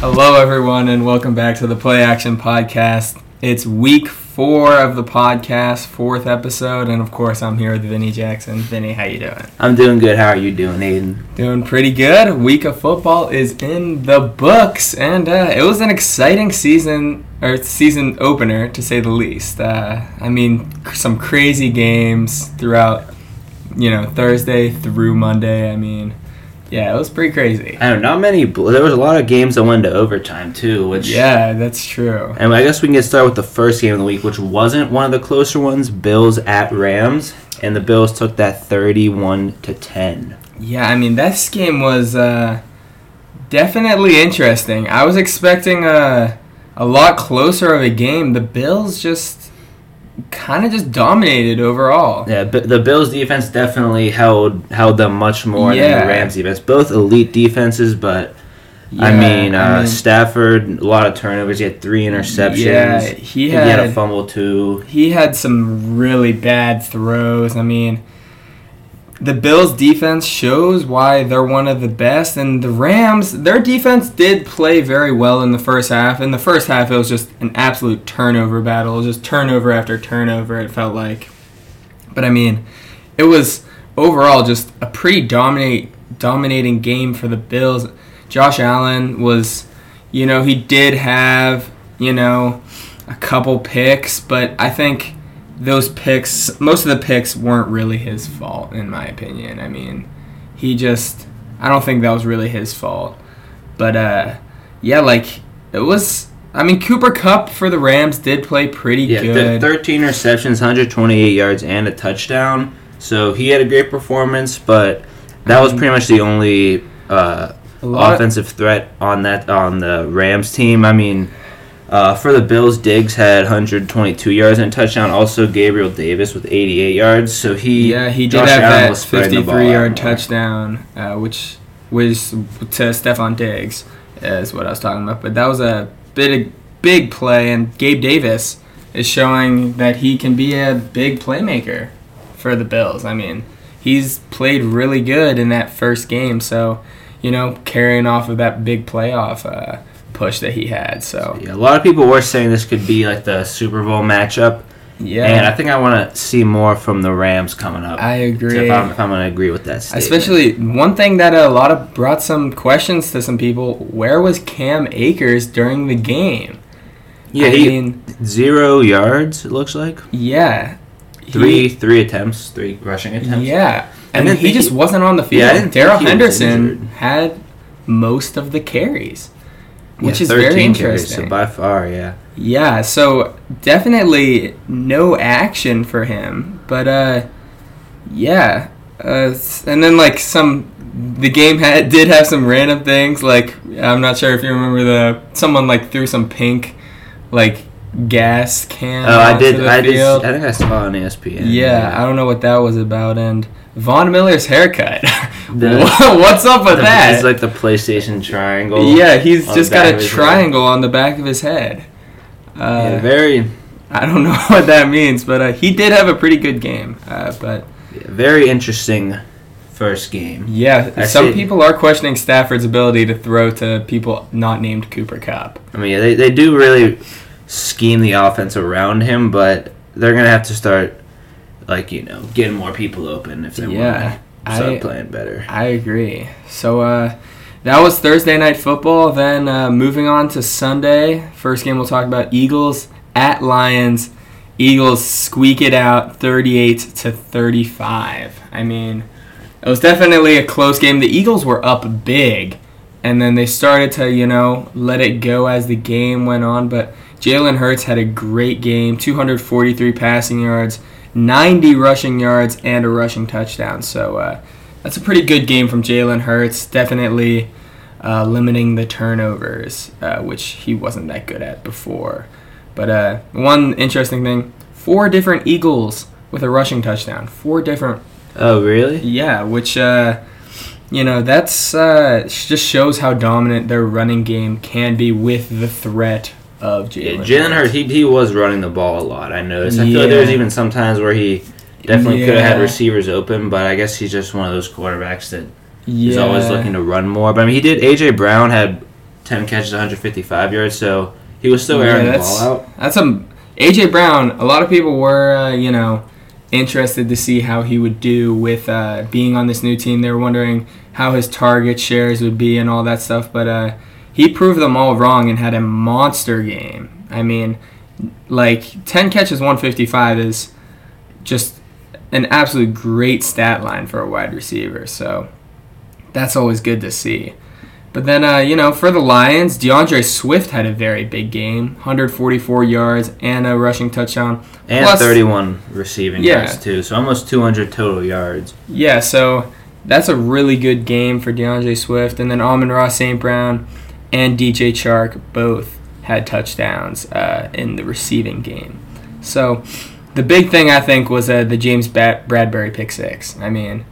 Hello, everyone, and welcome back to the Play Action Podcast. It's week four of the podcast, fourth episode, and of course, I'm here with Vinny Jackson. Vinny, how you doing? I'm doing good. How are you doing, Aidan? Doing pretty good. Week of football is in the books, and uh, it was an exciting season or season opener to say the least. Uh, I mean, some crazy games throughout, you know, Thursday through Monday. I mean, yeah, it was pretty crazy. I know, not many. There was a lot of games that went to overtime too, which Yeah, that's true. And I guess we can get started with the first game of the week, which wasn't one of the closer ones. Bills at Rams, and the Bills took that thirty-one to ten. Yeah, I mean this game was uh, definitely interesting. I was expecting a a lot closer of a game. The Bills just kind of just dominated overall. Yeah, but the Bills defense definitely held held them much more than the Rams defense. Both elite defenses, but I mean, uh, Stafford a lot of turnovers. He had three interceptions. Yeah, he he had a fumble too. he had some really bad throws. I mean, the Bills' defense shows why they're one of the best, and the Rams, their defense did play very well in the first half. In the first half, it was just an absolute turnover battle, just turnover after turnover. It felt like, but I mean, it was overall just a pretty dominate dominating game for the Bills. Josh Allen was, you know, he did have, you know, a couple picks, but I think those picks, most of the picks weren't really his fault, in my opinion. I mean, he just, I don't think that was really his fault. But, uh, yeah, like, it was, I mean, Cooper Kupp for the Rams did play pretty Yeah, good. thirteen receptions, hundred twenty-eight yards, and a touchdown. So he had a great performance, but that was pretty much the only uh, offensive threat on that on the Rams team. I mean, uh, for the Bills, Diggs had 122 yards and a touchdown. Also, Gabriel Davis with 88 yards. So he Yeah, he did Josh have Allen that was spreading the ball 53 yard touchdown, uh, which was to Stefon Diggs, is what I was talking about. But that was a big, big play, and Gabe Davis is showing that he can be a big playmaker for the Bills. I mean, he's played really good in that first game, so you know, carrying off of that big playoff uh, push that he had. So Yeah, a lot of people were saying this could be like the Super Bowl matchup, yeah, and I think I want to see more from the Rams coming up. I agree. If I'm, if I'm going to agree with that statement. Especially one thing that uh, a lot of brought some questions to some people. Where was Cam Akers during the game? yeah, I he, mean, zero yards. It looks like yeah, He- three three attempts, three rushing attempts. yeah, and didn't he just he- wasn't on the field. Yeah, Darrell he Henderson had most of the carries, which Yeah, is very 13 carries, interesting. So by far, yeah. Yeah, so definitely no action for him, but uh, yeah, uh, and then like some, the game had did have some random things like I'm not sure if you remember the someone like threw some pink, like gas can. Oh, I did. I did. I think I saw on ESPN. Yeah, I don't know what that was about, and Von Miller's haircut. The- What's up with The- that? It's like the PlayStation triangle. yeah, he's just got a his head. triangle on the back of his head. Uh, Yeah, very, I don't know what that means, but uh, he did have a pretty good game. Uh, but very interesting first game. yeah, I some see. people are questioning Stafford's ability to throw to people not named Cooper Kupp. I mean, they they do really scheme the offense around him, but they're gonna have to start, like you know, getting more people open if they Yeah, want to start I- playing better. I agree. So uh, that was Thursday night football. Then uh, moving on to Sunday, first game we'll talk about Eagles at Lions. Eagles squeak it out, thirty-eight to thirty-five. I mean, it was definitely a close game. The Eagles were up big, and then they started to you know let it go as the game went on. But Jalen Hurts had a great game, two hundred forty-three passing yards. 90 rushing yards and a rushing touchdown. So uh, that's a pretty good game from Jalen Hurts. Definitely uh, limiting the turnovers, uh, which he wasn't that good at before. But uh, one interesting thing four different Eagles with a rushing touchdown. Four different, Oh, really? yeah, which, uh, you know, that's uh, just shows how dominant their running game can be with the threat of Yeah, Jalen Jalen Hurts, he, he was running the ball a lot. I noticed. I feel like Yeah. there was even some times where he Definitely could have had receivers open, but I guess he's just one of those quarterbacks that Yeah. He's always looking to run more. But I mean, he did. AJ Brown had 10 catches, 155 yards, so he was still Yeah, airing the ball out. That's a AJ Brown. A lot of people were, uh, you know, interested to see how he would do with uh, being on this new team. They were wondering how his target shares would be and all that stuff. But uh, he proved them all wrong and had a monster game. I mean, like 10 catches, 155 is just an absolute great stat line for a wide receiver. So that's always good to see. But then, uh, you know, for the Lions, DeAndre Swift had a very big game 144 yards and a rushing touchdown. And Plus- 31 receiving Yeah. yards, too. So almost 200 total yards. Yeah, so that's a really good game for DeAndre Swift. And then Amon-Ra St. Brown and DJ Chark both had touchdowns uh, in the receiving game. So the big thing, I think, was uh, the James Bradberry pick six. I mean,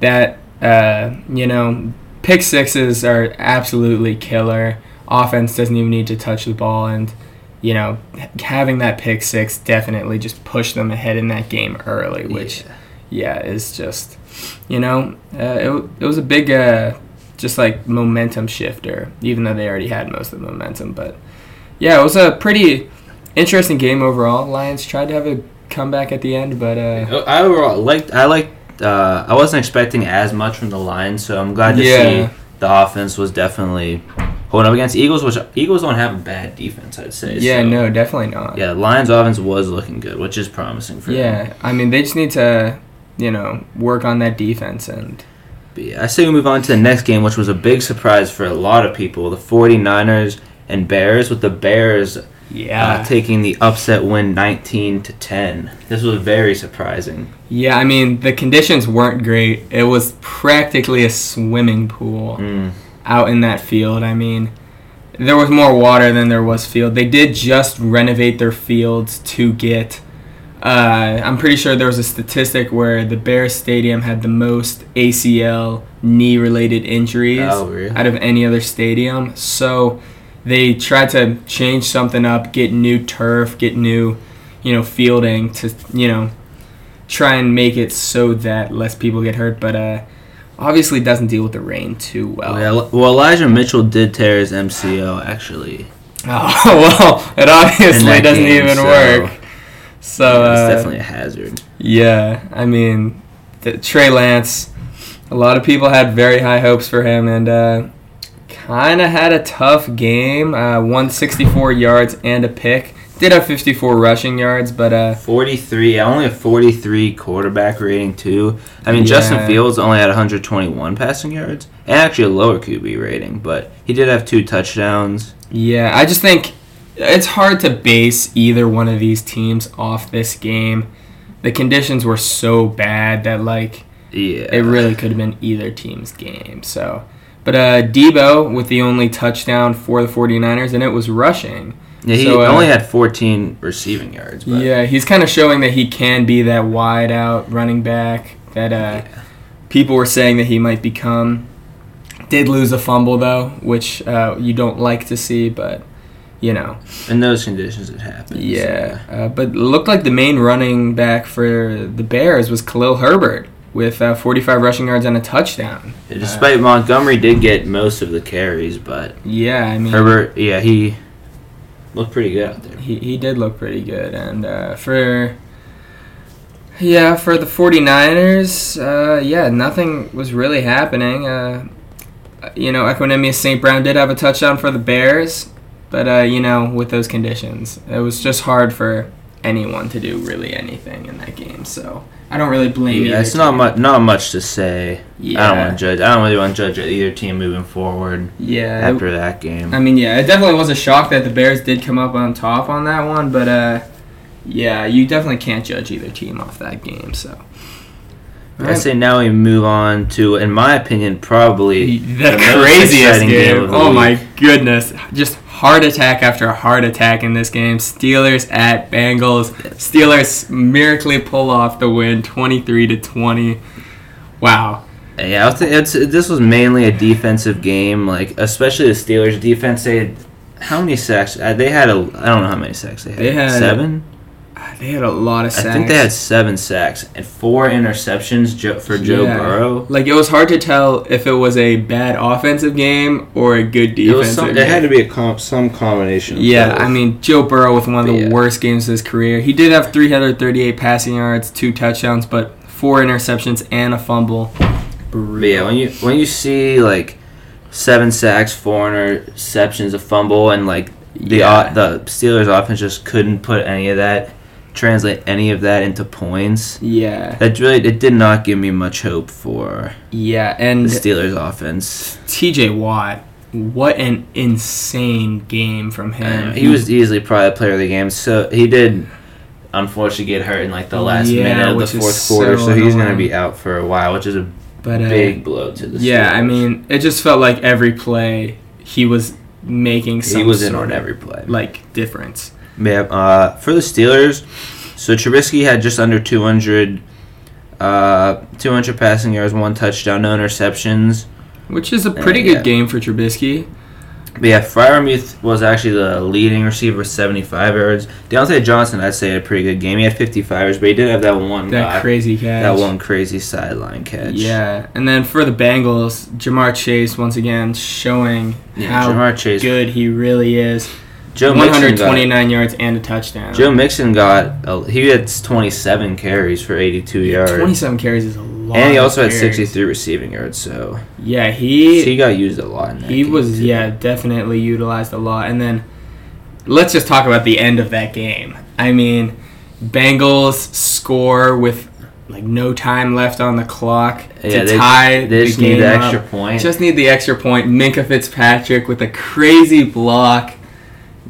that, uh, you know, pick sixes are absolutely killer. Offense doesn't even need to touch the ball. And, you know, having that pick six definitely just pushed them ahead in that game early, which Yeah. yeah, is just, you know, uh, it, it was a big, uh, just like momentum shifter, even though they already had most of the momentum. But yeah, it was a pretty interesting game overall. Lions tried to have a comeback at the end, but uh, I overall liked. I liked. Uh, I wasn't expecting as much from the Lions, so I'm glad to Yeah. see the offense was definitely holding up against Eagles, which Eagles don't have a bad defense, I'd say. yeah, so- no, definitely not. Yeah, Lions offense was looking good, which is promising for them. Yeah, I mean, they just need to, you know, work on that defense and. Yeah, I say we move on to the next game, which was a big surprise for a lot of people. The 49ers and Bears, with the Bears uh, taking the upset win 19 to 10. This was very surprising. Yeah, I mean, the conditions weren't great. It was practically a swimming pool. Mm. out in that field. I mean, there was more water than there was field. They did just renovate their fields to get. Uh, I'm pretty sure there was a statistic where the Bears Stadium had the most ACL knee related injuries Oh, really? out of any other stadium. So they tried to change something up, get new turf, get new, you know, fielding to, you know, try and make it so that less people get hurt. But uh, obviously doesn't deal with the rain too well. Yeah, well, Elijah Mitchell did tear his MCL, actually. Oh well, it obviously doesn't game, even so- work. So it's uh, definitely a hazard. yeah, I mean, the, Trey Lance. A lot of people had very high hopes for him, and uh, kind of had a tough game. Uh, 164 yards and a pick. Did have 54 rushing yards, but uh, 43, only a 43 quarterback rating, too. I mean, Justin Fields only had 121 passing yards, and actually a lower QB rating, but he did have two touchdowns. yeah, I just think it's hard to base either one of these teams off this game. The conditions were so bad that like Yeah. it really could have been either team's game. So, but uh, Deebo with the only touchdown for the 49ers, and it was rushing. Yeah, he So, uh, only had 14 receiving yards. But Yeah, he's kind of showing that he can be that wide out running back that uh, people were saying that he might become. Did lose a fumble though, which uh, you don't like to see, but you know, in those conditions, it happens. yeah. Uh, but it looked like the main running back for the Bears was Khalil Herbert with uh, 45 rushing yards and a touchdown. Yeah, David Montgomery did get most of the carries, but Yeah, I mean, Herbert, yeah, he looked pretty good out there. he, he did look pretty good. And uh, for yeah, for the 49ers, uh, yeah, nothing was really happening. Uh, you know, Equanimeous St. Brown did have a touchdown for the Bears, but uh, you know, with those conditions, it was just hard for anyone to do really anything in that game. So I don't really blame Yeah, it's not much, not much to say. Yeah. I don't want to judge. I don't really want to judge either team moving forward Yeah, it- after that game. I mean, yeah, it definitely was a shock that the Bears did come up on top on that one, but uh, yeah, you definitely can't judge either team off that game. So, I say now we move on to, in my opinion, probably the, most craziest game. the oh my goodness, just heart attack after heart attack in this game. Steelers at Bengals. Steelers miraculously pull off the win, twenty-three to twenty. Wow. Yeah, I think it's this was mainly a defensive game. Like especially the Steelers defense. They had, how many sacks? Uh, They had a I don't know how many sacks they had. They had- seven. They had a lot of sacks. I think they had seven sacks and four interceptions for Joe yeah. Burrow. Like it was hard to tell if it was a bad offensive game or a good defensive. It, some, it had to be a com- some combination. yeah. I mean Joe Burrow with one of the yeah. worst games of his career. He did have 338 passing yards, two touchdowns, but four interceptions and a fumble. Yeah, when you when you see like seven sacks, four interceptions, a fumble, and like the yeah. the Steelers offense just couldn't put any of that translate any of that into points. Yeah. That really it did not give me much hope for Yeah, and the Steelers offense. TJ Watt, what an insane game from him. he was easily probably a player of the game. So he did unfortunately get hurt in like the last yeah, minute of the fourth quarter, so, so he's going to be out for a while, which is a but, uh, big blow to the Yeah, I mean, it just felt like every play he was making some he was in on every play. Like difference. Yeah, uh, for the Steelers, so Trubisky had just under 200, uh, 200 passing yards, one touchdown, no interceptions. Which is a pretty good yeah. game for Trubisky. But yeah, Freiermuth was actually the leading receiver with 75 yards. Diontae Johnson, I'd say, had a pretty good game. He had 55 yards, but he did have that one that guy, crazy catch. That one crazy sideline catch. Yeah, and then for the Bengals, Ja'Marr Chase once again showing yeah, how Chase, good he really is. Joe 129 got, yards and a touchdown. Joe Mixon got he had 27 carries for 82 yards. 27 carries is a lot. And he also had 63 receiving yards. So yeah, he so he got used a lot. In that. He was too. yeah definitely utilized a lot. And then let's just talk about the end of that game. I mean, Bengals score with like no time left on the clock yeah, to they, tie they just the game need the extra up. point. Just need the extra point. Minkah Fitzpatrick with a crazy block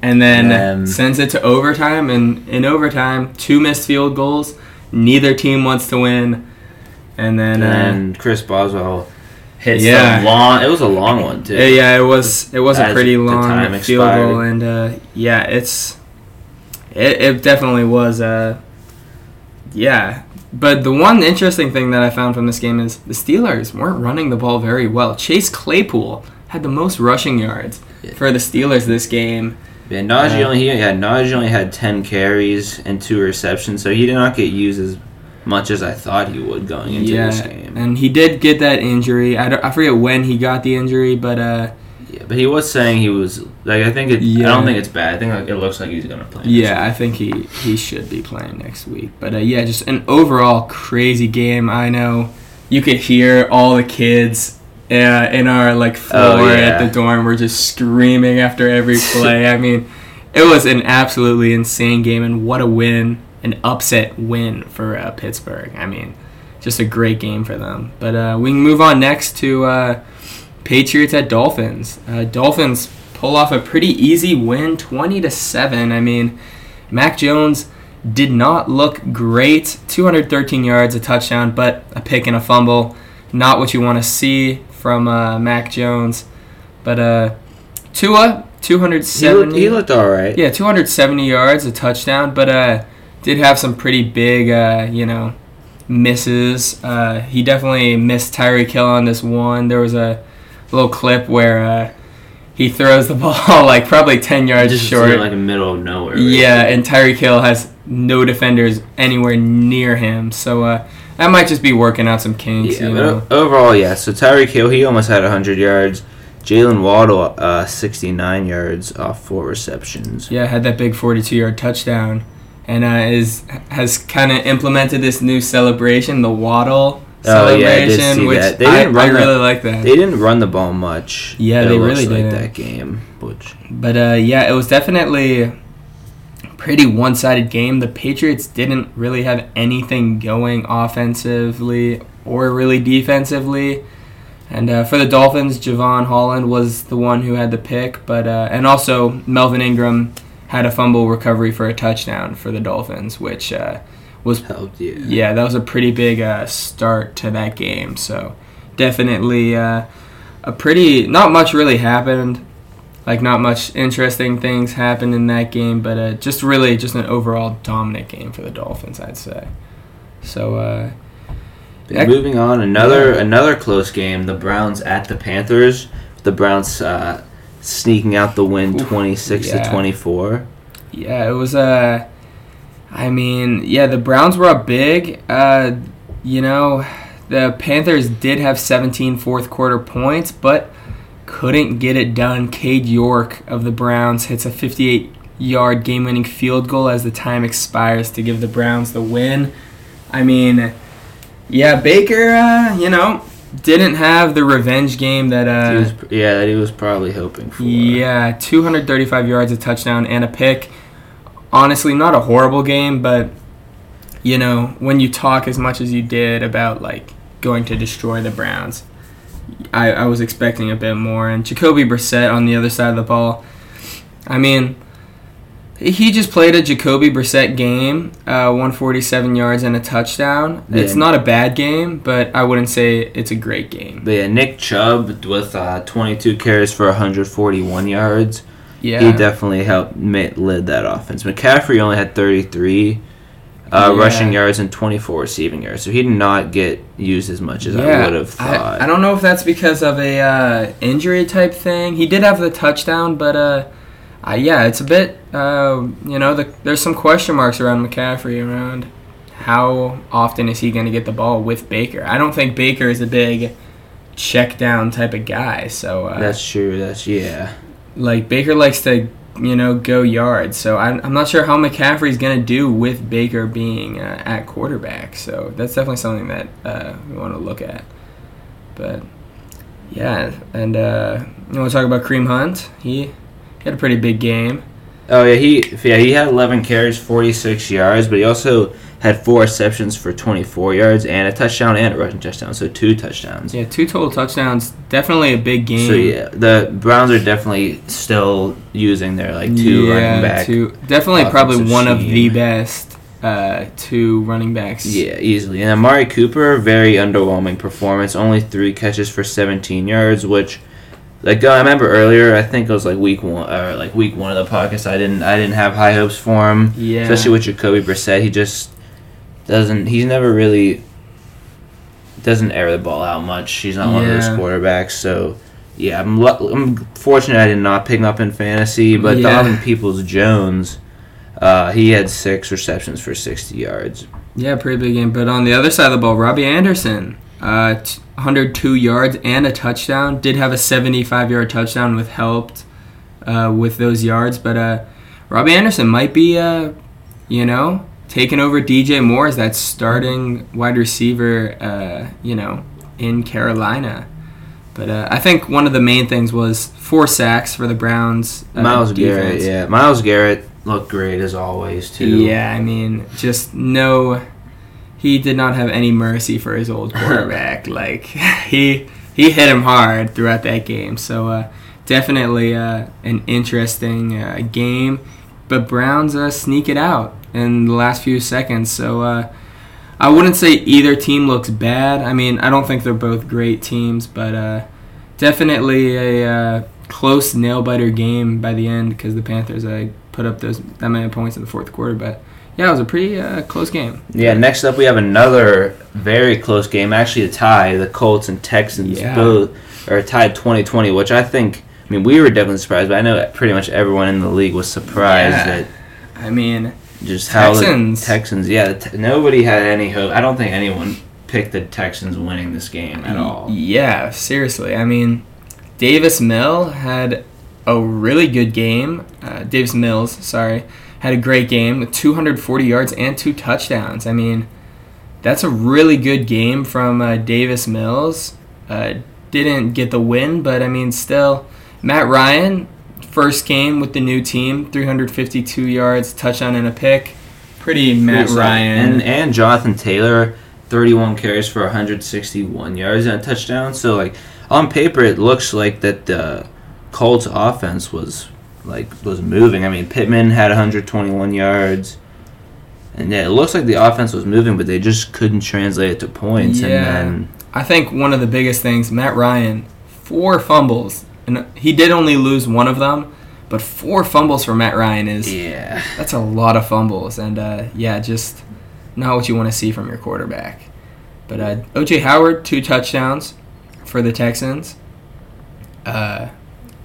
and then sends it to overtime. And in overtime, two missed field goals. Neither team wants to win. And then and uh, Chris Boswell hits yeah. long. It was a long one too. Yeah, it was. It was a pretty long field expired. goal, and uh, yeah, it's it, it definitely was. Uh, yeah, but the one interesting thing that I found from this game is the Steelers weren't running the ball very well. Chase Claypool had the most rushing yards for the Steelers this game. Yeah, Najee uh, only he had Najee only had ten carries and two receptions, so he did not get used as much as I thought he would going into yeah, this game. And he did get that injury. I, I forget when he got the injury, but uh, yeah, but he was saying he was like I think it, yeah. I don't think it's bad. I think like, it looks like he's gonna play. Yeah, I think he he should be playing next week. But uh, yeah, just an overall crazy game. I know you could hear all the kids uh, in our like oh, floor oh, yeah. at the dorm we're just screaming after every play. I mean, it was an absolutely insane game, and what a win! An upset win for uh, Pittsburgh. I mean, just a great game for them. But uh, we can move on next to uh, Patriots at Dolphins. Uh, Dolphins pull off a pretty easy win, twenty to seven. I mean, Mac Jones did not look great. 213 yards, a touchdown, but a pick and a fumble. Not what you want to see from uh, Mac Jones. But uh, Tua, 270. He looked, he looked all right. Yeah, 270 yards, a touchdown, but uh, did have some pretty big, uh, you know, misses. Uh, he definitely missed Tyreek Hill on this one. There was a little clip where uh, he throws the ball like probably 10 yards Just short. like in the middle of nowhere. Right? Yeah, and Tyreek Hill has no defenders anywhere near him. So uh, that might just be working out some kinks. Yeah, you know? overall, yeah. So Tyreek Hill, he almost had 100 yards. Jaylen Waddle, uh, 69 yards off four receptions. Yeah, had that big 42 yard touchdown, and uh, is has kind of implemented this new celebration, the Waddle celebration, oh, yeah, which that. They didn't I, I really like that. They didn't run the ball much. Yeah, they really like did that game. Which, but uh, yeah, it was definitely pretty one sided game. The Patriots didn't really have anything going offensively or really defensively. And uh, for the Dolphins, Jevon Holland was the one who had the pick, but uh, and also Melvin Ingram had a fumble recovery for a touchdown for the Dolphins, which uh, was yeah, that was a pretty big uh, start to that game. So definitely uh, a pretty not much really happened like not much interesting things happened in that game, but uh, just really just an overall dominant game for the Dolphins, I'd say. So. Uh, moving on, another yeah. another close game. The Browns at the Panthers. The Browns uh, sneaking out the win, twenty six yeah. to twenty four. Yeah, it was a. Uh, I mean, yeah, the Browns were up big. Uh, you know, the Panthers did have 17 fourth quarter points, but couldn't get it done. Cade York of the Browns hits a 58 yard game winning field goal as the time expires to give the Browns the win. I mean, yeah, Baker, uh, you know, didn't have the revenge game that uh, was, yeah that he was probably hoping for. Yeah, 235 yards, a touchdown, and a pick. Honestly, not a horrible game, but you know when you talk as much as you did about like going to destroy the Browns, I, I was expecting a bit more. And Jacoby Brissett on the other side of the ball, I mean, he just played a Jacoby Brissett game, uh, 147 yards and a touchdown. Yeah. It's not a bad game, but I wouldn't say it's a great game. But yeah, Nick Chubb with uh, 22 carries for 141 yards. Yeah, he definitely helped lead that offense. McCaffrey only had 33 uh, yeah. rushing yards and 24 receiving yards, so he did not get used as much as yeah. I would have thought. I, I, don't know if that's because of a uh, injury type thing. He did have the touchdown, but uh, yeah, it's a bit uh, you know, the, there's some question marks around McCaffrey around how often is he going to get the ball with Baker. I don't think Baker is a big check down type of guy. So uh, that's true. That's yeah. Like Baker likes to you know go yards. So I'm, I'm not sure how McCaffrey's going to do with Baker being uh, at quarterback. So that's definitely something that uh, we want to look at. But yeah, and uh, you want to talk about Kareem Hunt? He, he had a pretty big game. Oh yeah, he yeah he had 11 carries, 46 yards, but he also had four receptions for 24 yards and a touchdown and a rushing touchdown, so two touchdowns. Yeah, two total touchdowns. Definitely a big game. So yeah, the Browns are definitely still using their like two yeah, running back. Two, definitely probably one of the best uh, two running backs. Yeah, easily. And Amari Cooper, very underwhelming performance. Only three catches for 17 yards, which like I remember earlier, I think it was like week one or like week one of the podcast. I didn't I didn't have high hopes for him. Yeah. Especially with Jacoby Brissett, he just doesn't. He's never really doesn't air the ball out much. He's not yeah. one of those quarterbacks. So yeah, I'm I'm fortunate I did not pick him up in fantasy. But yeah. Donovan Peoples Jones, uh, he had six receptions for 60 yards. Yeah, pretty big game. But on the other side of the ball, Robbie Anderson. Uh, 102 yards and a touchdown. Did have a 75 yard touchdown with helped uh, with those yards, but uh, Robbie Anderson might be, uh, you know, taking over DJ Moore as that starting wide receiver, uh, you know, in Carolina. But uh, I think one of the main things was four sacks for the Browns. Uh, Myles Garrett, yeah, Myles Garrett looked great as always too. Yeah, I mean, just no he did not have any mercy for his old quarterback. like he he hit him hard throughout that game. So uh, definitely uh, an interesting uh, game. But Browns uh, sneak it out in the last few seconds. So uh, I wouldn't say either team looks bad. I mean, I don't think they're both great teams, but uh, definitely a close nail biter game by the end because the Panthers put up those that many points in the fourth quarter, but yeah, it was a pretty uh, close game. Yeah, next up we have another very close game, actually a tie. The Colts and Texans yeah. both are tied 2020, which I think, I mean, we were definitely surprised, but I know pretty much everyone in the league was surprised yeah. that. I mean, just how Texans. the Texans, yeah, the nobody had any hope. I don't think anyone picked the Texans winning this game at all. Yeah, seriously. I mean, Davis Mill had a really good game. Uh, Davis Mills, sorry had a great game with 240 yards and two touchdowns. I mean, that's a really good game from uh, Davis Mills. Uh, didn't get the win, but I mean, still, Matt Ryan, first game with the new team, 352 yards, touchdown and a pick. Pretty Matt Ryan. And, and Jonathan Taylor, 31 carries for 161 yards and a touchdown. So, like, on paper, it looks like that the Colts offense was like was moving. I mean, Pittman had 121 yards, and yeah, it looks like the offense was moving, but they just couldn't translate it to points. Yeah, and then I think one of the biggest things, Matt Ryan, four fumbles, and he did only lose one of them. But four fumbles for Matt Ryan is yeah, that's a lot of fumbles, and uh, yeah, just not what you want to see from your quarterback. But uh, OJ Howard, two touchdowns for the Texans. Uh,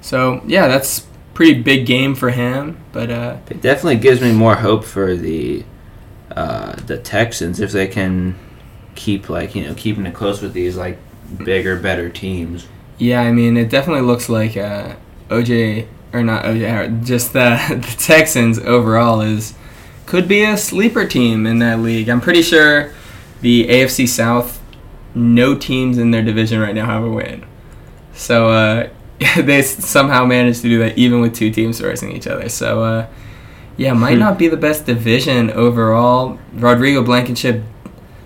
so yeah, that's pretty big game for him. But uh, it definitely gives me more hope for the uh, the Texans if they can keep like you know keeping it close with these like bigger, better teams. Yeah, I mean, it definitely looks like uh, OJ or not OJ Howard, just the, the Texans overall is could be a sleeper team in that league. I'm pretty sure the AFC South, no teams in their division right now have a win. So uh, they somehow managed to do that even with two teams facing each other. So uh, yeah, might hmm. not be the best division overall. Rodrigo Blankenship.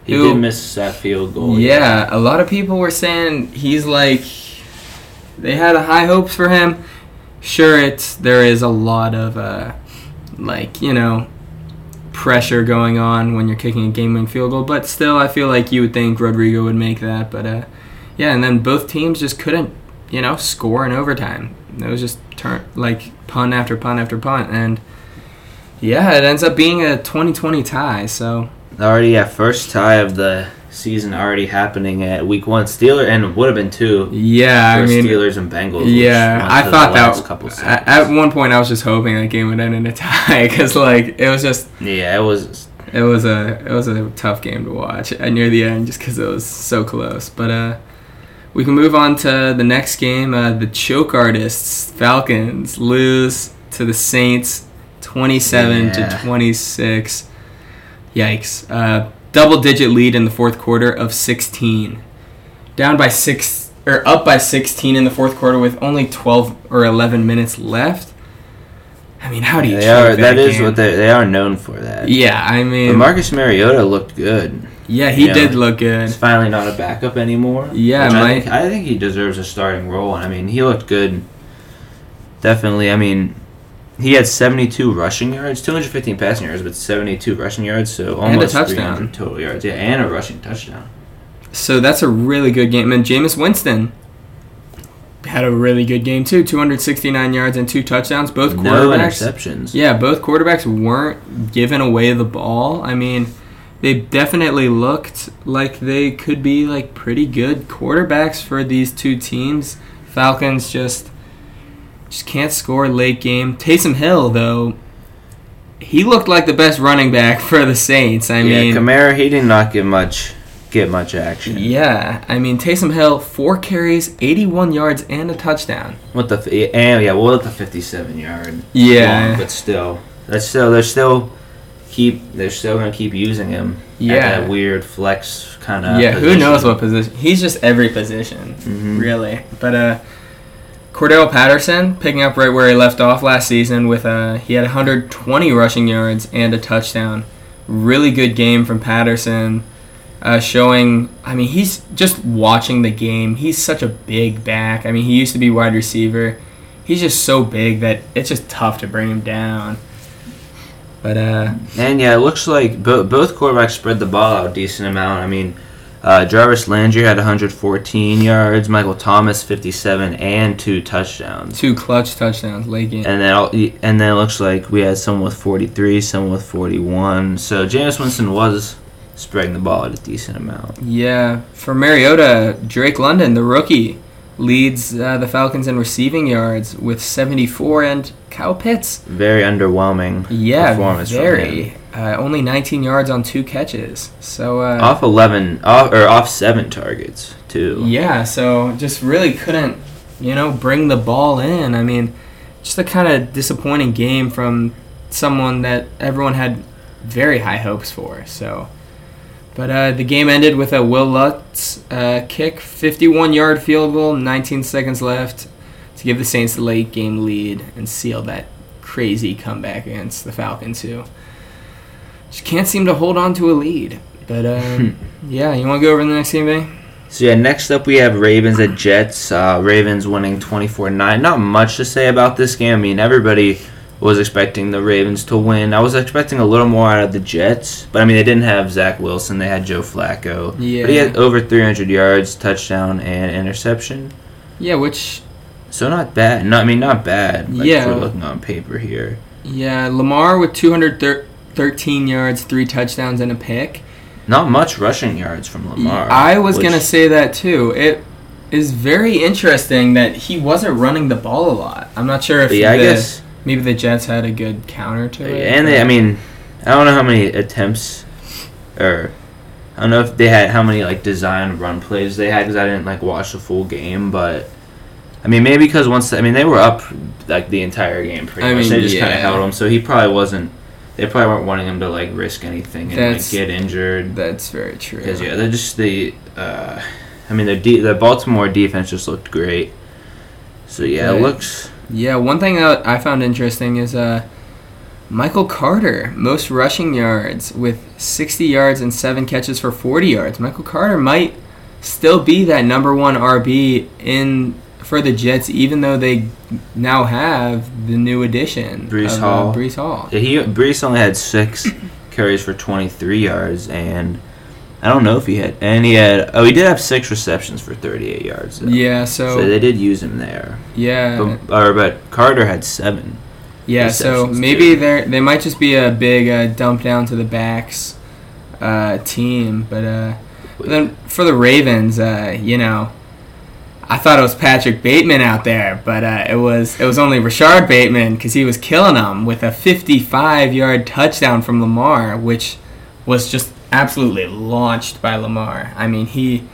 He who, did miss that field goal. Yeah, yeah, a lot of people were saying he's like. They had high hopes for him. Sure, it's there is a lot of uh, like you know pressure going on when you're kicking a game-winning field goal, but still, I feel like you would think Rodrigo would make that. But uh, yeah, and then both teams just couldn't you know score in overtime. It was just turn like punt after punt after punt, and yeah, it ends up being a 2020 tie. So already, yeah, first tie of the season already happening at week one. Steeler and would have been two. Yeah, I mean Steelers and Bengals. Yeah, I thought that couple at, at one point I was just hoping that game would end in a tie because like it was just yeah, it was. It was a it was a tough game to watch near the end just because it was so close. But uh, we can move on to the next game. Uh, the choke artists Falcons lose to the Saints 27 yeah. to 26. Yikes. Uh, double digit lead in the fourth quarter of 16. Down by 6 or up by 16 in the fourth quarter with only 12 or 11 minutes left. I mean, how do you? They are. That, that is what they they are known for. That. Yeah, I mean, but Marcus Mariota looked good. Yeah, he you did know, look good. He's finally not a backup anymore. Yeah, I think, I think he deserves a starting role. I mean, he looked good. Definitely. I mean, he had 72 rushing yards, 215 passing yards, but 72 rushing yards, so almost 300 total yards. Yeah, and a rushing touchdown. So that's a really good game. And Jameis Winston had a really good game too. 269 yards and two touchdowns. Both quarterbacks. No interceptions. Yeah, both quarterbacks weren't giving away the ball. I mean, they definitely looked like they could be like pretty good quarterbacks for these two teams. Falcons just just can't score late game. Taysom Hill, though, he looked like the best running back for the Saints. I yeah, mean, Kamara, he did not get much get much action. Yeah, I mean Taysom Hill, four carries, eighty-one yards, and a touchdown. What the and yeah, well, the fifty-seven yard. Yeah, long, but still, that's still they're still keep they're still gonna keep using him. Yeah, that weird flex kind of. Yeah, position. who knows what position? He's just every position, mm-hmm. really. But uh, Cordarrelle Patterson picking up right where he left off last season with uh, he had 120 rushing yards and a touchdown. Really good game from Patterson, uh, showing. I mean, he's just watching the game. He's such a big back. I mean, he used to be wide receiver. He's just so big that it's just tough to bring him down. But uh, and yeah, it looks like bo- both quarterbacks spread the ball out a decent amount. I mean, uh, Jarvis Landry had 114 yards. Michael Thomas 57 and two touchdowns. Two clutch touchdowns late game. And then and then it looks like we had someone with 43, someone with 41. So Jameis Winston was spreading the ball at a decent amount. Yeah, for Mariota, Drake London, the rookie, leads uh, the Falcons in receiving yards with 74, and Kyle Pitts. Very underwhelming. Yeah, performance very. Uh, only 19 yards on two catches. So uh, off 11, off or off seven targets too. Yeah, so just really couldn't, you know, bring the ball in. I mean, just a kind of disappointing game from someone that everyone had very high hopes for. So, but uh, the game ended with a Wil Lutz uh, kick, 51-yard field goal, 19 seconds left to give the Saints the late game lead and seal that crazy comeback against the Falcons, who just can't seem to hold on to a lead. But uh, yeah, you want to go over the next game, Bay? So yeah, next up we have Ravens at Jets. Uh, Ravens winning 24-9. Not much to say about this game. I mean, everybody was expecting the Ravens to win. I was expecting a little more out of the Jets, but I mean they didn't have Zach Wilson. They had Joe Flacco. Yeah. But he had over 300 yards, touchdown, and interception. Yeah, which. So not bad. No, I mean not bad. Like, yeah. We're looking on paper here. Yeah, Lamar with 213 yards, three touchdowns, and a pick. Not much rushing yards from Lamar. I was which... going to say that too. It is very interesting that he wasn't running the ball a lot. I'm not sure if yeah, the, I guess maybe the Jets had a good counter to it. And they, I mean, I don't know how many attempts, or I don't know if they had how many like design run plays they had because I didn't like watch the full game, but I mean maybe because once I mean they were up like the entire game pretty I much. Mean, they just yeah. kind of held him, so he probably wasn't. They probably weren't wanting him to like risk anything and like, get injured. That's very true. Because yeah, they're just the. Uh, I mean the de- the Baltimore defense just looked great. So yeah, right. it looks. Yeah, one thing that I found interesting is uh, Michael Carter, most rushing yards with 60 yards and seven catches for 40 yards. Michael Carter might still be that number one RB in for the Jets, even though they now have the new addition, Breece of, uh, Hall. Uh, Breece Hall. Yeah, he Breece only had six carries for 23 yards, and I don't know if he had, and he had. Oh, he did have six receptions for 38 yards. Though. Yeah, so, so they did use him there. Yeah, but, or but Carter had seven. Yeah, so maybe they they might just be a big uh, dump down to the backs uh, team, but, uh, but then for the Ravens, uh, you know, I thought it was Patrick Bateman out there, but uh, it was it was only Rashod Bateman because he was killing them with a 55 yard touchdown from Lamar, which was just absolutely launched by Lamar. I mean, he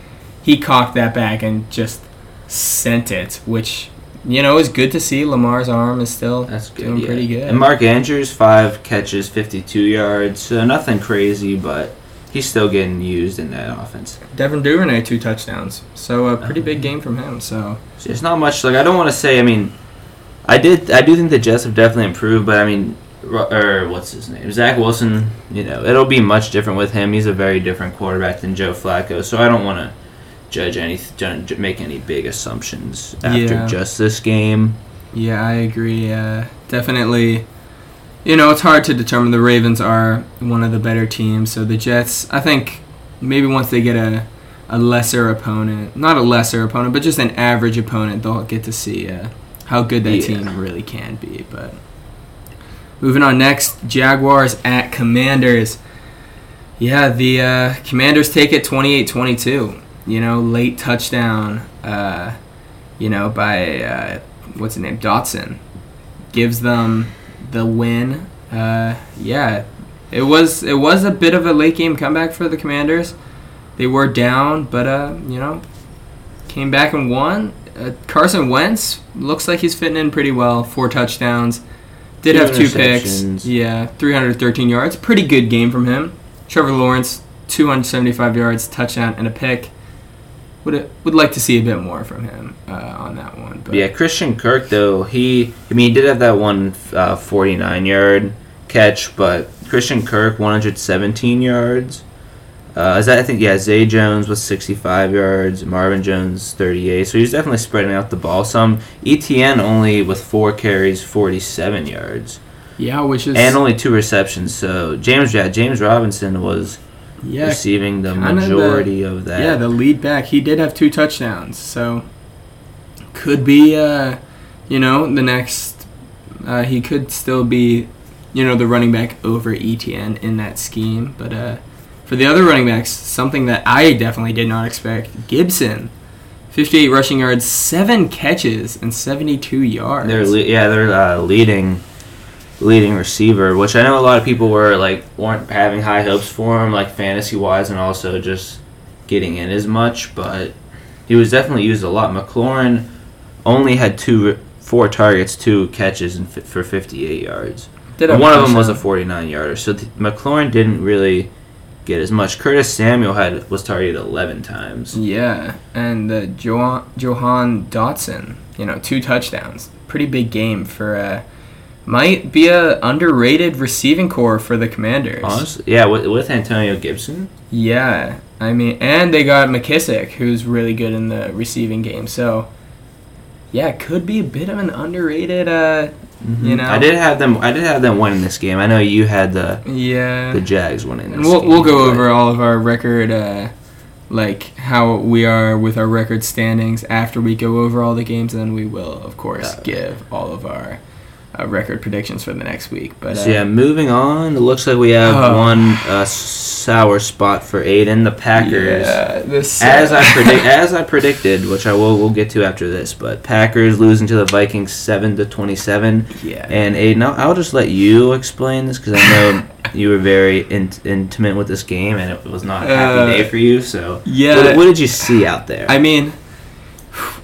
he cocked that back and just sent it, which you know, it's good to see Lamar's arm is still That's good, doing yeah. pretty good. And Mark Andrews, five catches, 52 yards. So nothing crazy, but he's still getting used in that offense. Devin Duvernay, two touchdowns. So a pretty big uh-huh. game from him. So it's not much. Like I don't want to say. I mean, I did. I do think the Jets have definitely improved, but I mean, or what's his name? Zach Wilson. You know, it'll be much different with him. He's a very different quarterback than Joe Flacco. So I don't want to judge any make any big assumptions after yeah. just this game. Yeah, I agree. Uh, definitely. You know, it's hard to determine. The Ravens are one of the better teams, so the Jets. I think maybe once they get a a lesser opponent, not a lesser opponent, but just an average opponent, they'll get to see uh, how good that yeah. team really can be. But moving on next, Jaguars at Commanders. Yeah, the uh, Commanders take it 28-22 you know, late touchdown, uh, you know, by uh, what's his name, Dotson, gives them the win. Uh, yeah, it was it was a bit of a late game comeback for the Commanders. They were down, but uh, you know, came back and won. Uh, Carson Wentz looks like he's fitting in pretty well. Four touchdowns. Did have two picks. Yeah, 313 yards. Pretty good game from him. Trevor Lawrence, 275 yards, touchdown, and a pick would would like to see a bit more from him uh, on that one. But. Yeah, Christian Kirk though he I mean he did have that one uh, 49 yard catch, but Christian Kirk 117 yards. Uh, is that I think yeah Zay Jones was 65 yards, Marvin Jones 38. So he's definitely spreading out the ball some. ETN only with four carries 47 yards. Yeah, which is and only two receptions. So James yeah James Robinson was yeah, receiving the majority the, of that. Yeah, the lead back. He did have two touchdowns, so could be, uh, you know, the next. Uh, he could still be, you know, the running back over ETN in that scheme. But uh, for the other running backs, something that I definitely did not expect: Gibson. 58 rushing yards, seven catches, and 72 yards. They're le- yeah, they're uh, leading leading receiver, which I know a lot of people were like weren't having high hopes for him, like fantasy wise, and also just getting in as much. But he was definitely used a lot. McLaurin only had two, four targets, two catches, and for 58 yards. one of them was a 49 yarder. So th- McLaurin didn't really get as much. Curtis Samuel had was targeted 11 times. Yeah, and uh, Johan Jahan Dotson, you know, two touchdowns. Pretty big game for. Uh, might be a underrated receiving core for the Commanders. Honestly, yeah, with, with Antonio Gibson. Yeah, I mean, and they got McKissic, who's really good in the receiving game. So, yeah, could be a bit of an underrated. Uh, mm-hmm. You know, I did have them. I did have them winning this game. I know you had the yeah the Jags winning. and we'll game, we'll go over all of our record. Uh, like how we are with our record standings after we go over all the games, and then we will, of course, uh, give all of our uh, record predictions for the next week. But so yeah, uh, moving on. It looks like we have uh, one uh, sour spot for Aidan. The Packers, yeah, this, uh, as I predict, as I predicted, which I will we'll get to after this. But Packers losing to the Vikings seven to twenty seven. Yeah. And Aidan, I'll, I'll just let you explain this because I know you were very in, intimate with this game, and it was not a happy uh, day for you. So yeah, what, what did you see out there? I mean,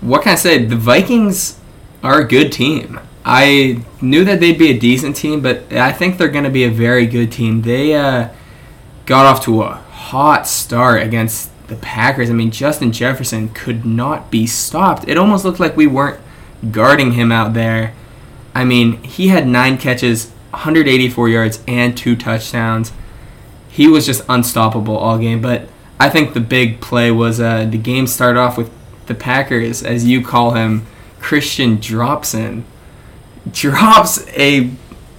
what can I say? The Vikings are a good team. I knew that they'd be a decent team, but I think they're going to be a very good team. They uh, got off to a hot start against the Packers. I mean, Justin Jefferson could not be stopped. It almost looked like we weren't guarding him out there. I mean, he had nine catches, 184 yards, and two touchdowns. He was just unstoppable all game. But I think the big play was uh, the game started off with the Packers, as you call him, Christian Dropson drops a,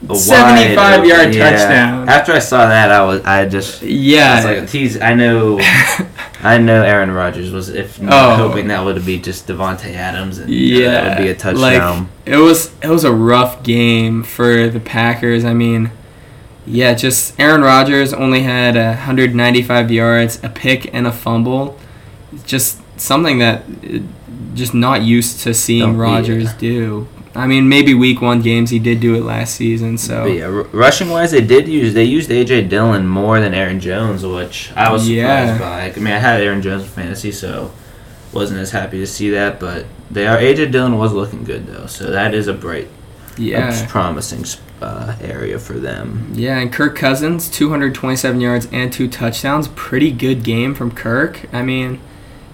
a 75 yard yeah. touchdown. After I saw that, I was I just yeah. I like, geez, I know, I know Aaron Rodgers was if oh. hoping that would be just Davante Adams and uh, yeah, that would be a touchdown. Like, it was it was a rough game for the Packers. I mean, yeah, just Aaron Rodgers only had 195 yards, a pick and a fumble. Just something that uh, just not used to seeing Rodgers do. I mean, maybe week one games he did do it last season. So but yeah, r- rushing wise, they did use they used AJ Dillon more than Aaron Jones, which I was surprised yeah. by. I mean, I had Aaron Jones in fantasy, so wasn't as happy to see that. But they are AJ Dillon was looking good though, so that is a bright, yeah, promising uh, area for them. Yeah, and Kirk Cousins, 227 yards and two touchdowns, pretty good game from Kirk. I mean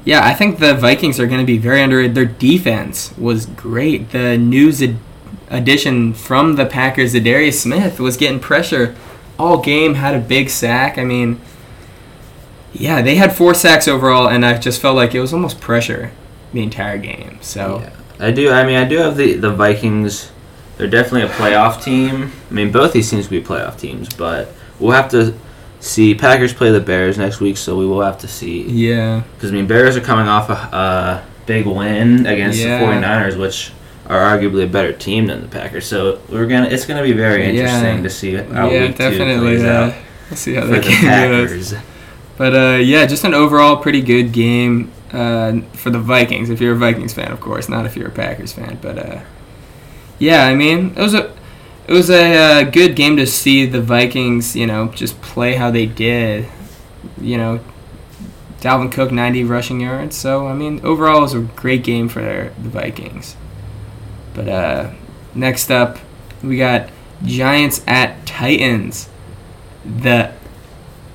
yeah, I think the Vikings are going to be very underrated. Their defense was great. The news ad- addition from the Packers, Za'Darius Smith, was getting pressure all game, had a big sack. I mean, yeah, they had four sacks overall, and I just felt like it was almost pressure the entire game. So yeah. I do. I mean, I do have the the Vikings. They're definitely a playoff team. I mean, both these seems to be playoff teams, but we'll have to see Packers play the Bears next week, so we will have to see. Yeah. Because I mean, Bears are coming off a, a big win against yeah. the 49ers, which are arguably a better team than the Packers. So we're gonna it's gonna be very interesting yeah. to see how yeah, week definitely, two plays out. We'll see how that game goes. But uh, yeah, just an overall pretty good game uh, for the Vikings. If you're a Vikings fan, of course, not if you're a Packers fan. But uh, yeah, I mean, it was a it was a uh, good game to see the Vikings, you know, just play how they did. You know, Dalvin Cook 90 rushing yards. So I mean, overall, it was a great game for the Vikings. But uh, next up, we got Giants at Titans. The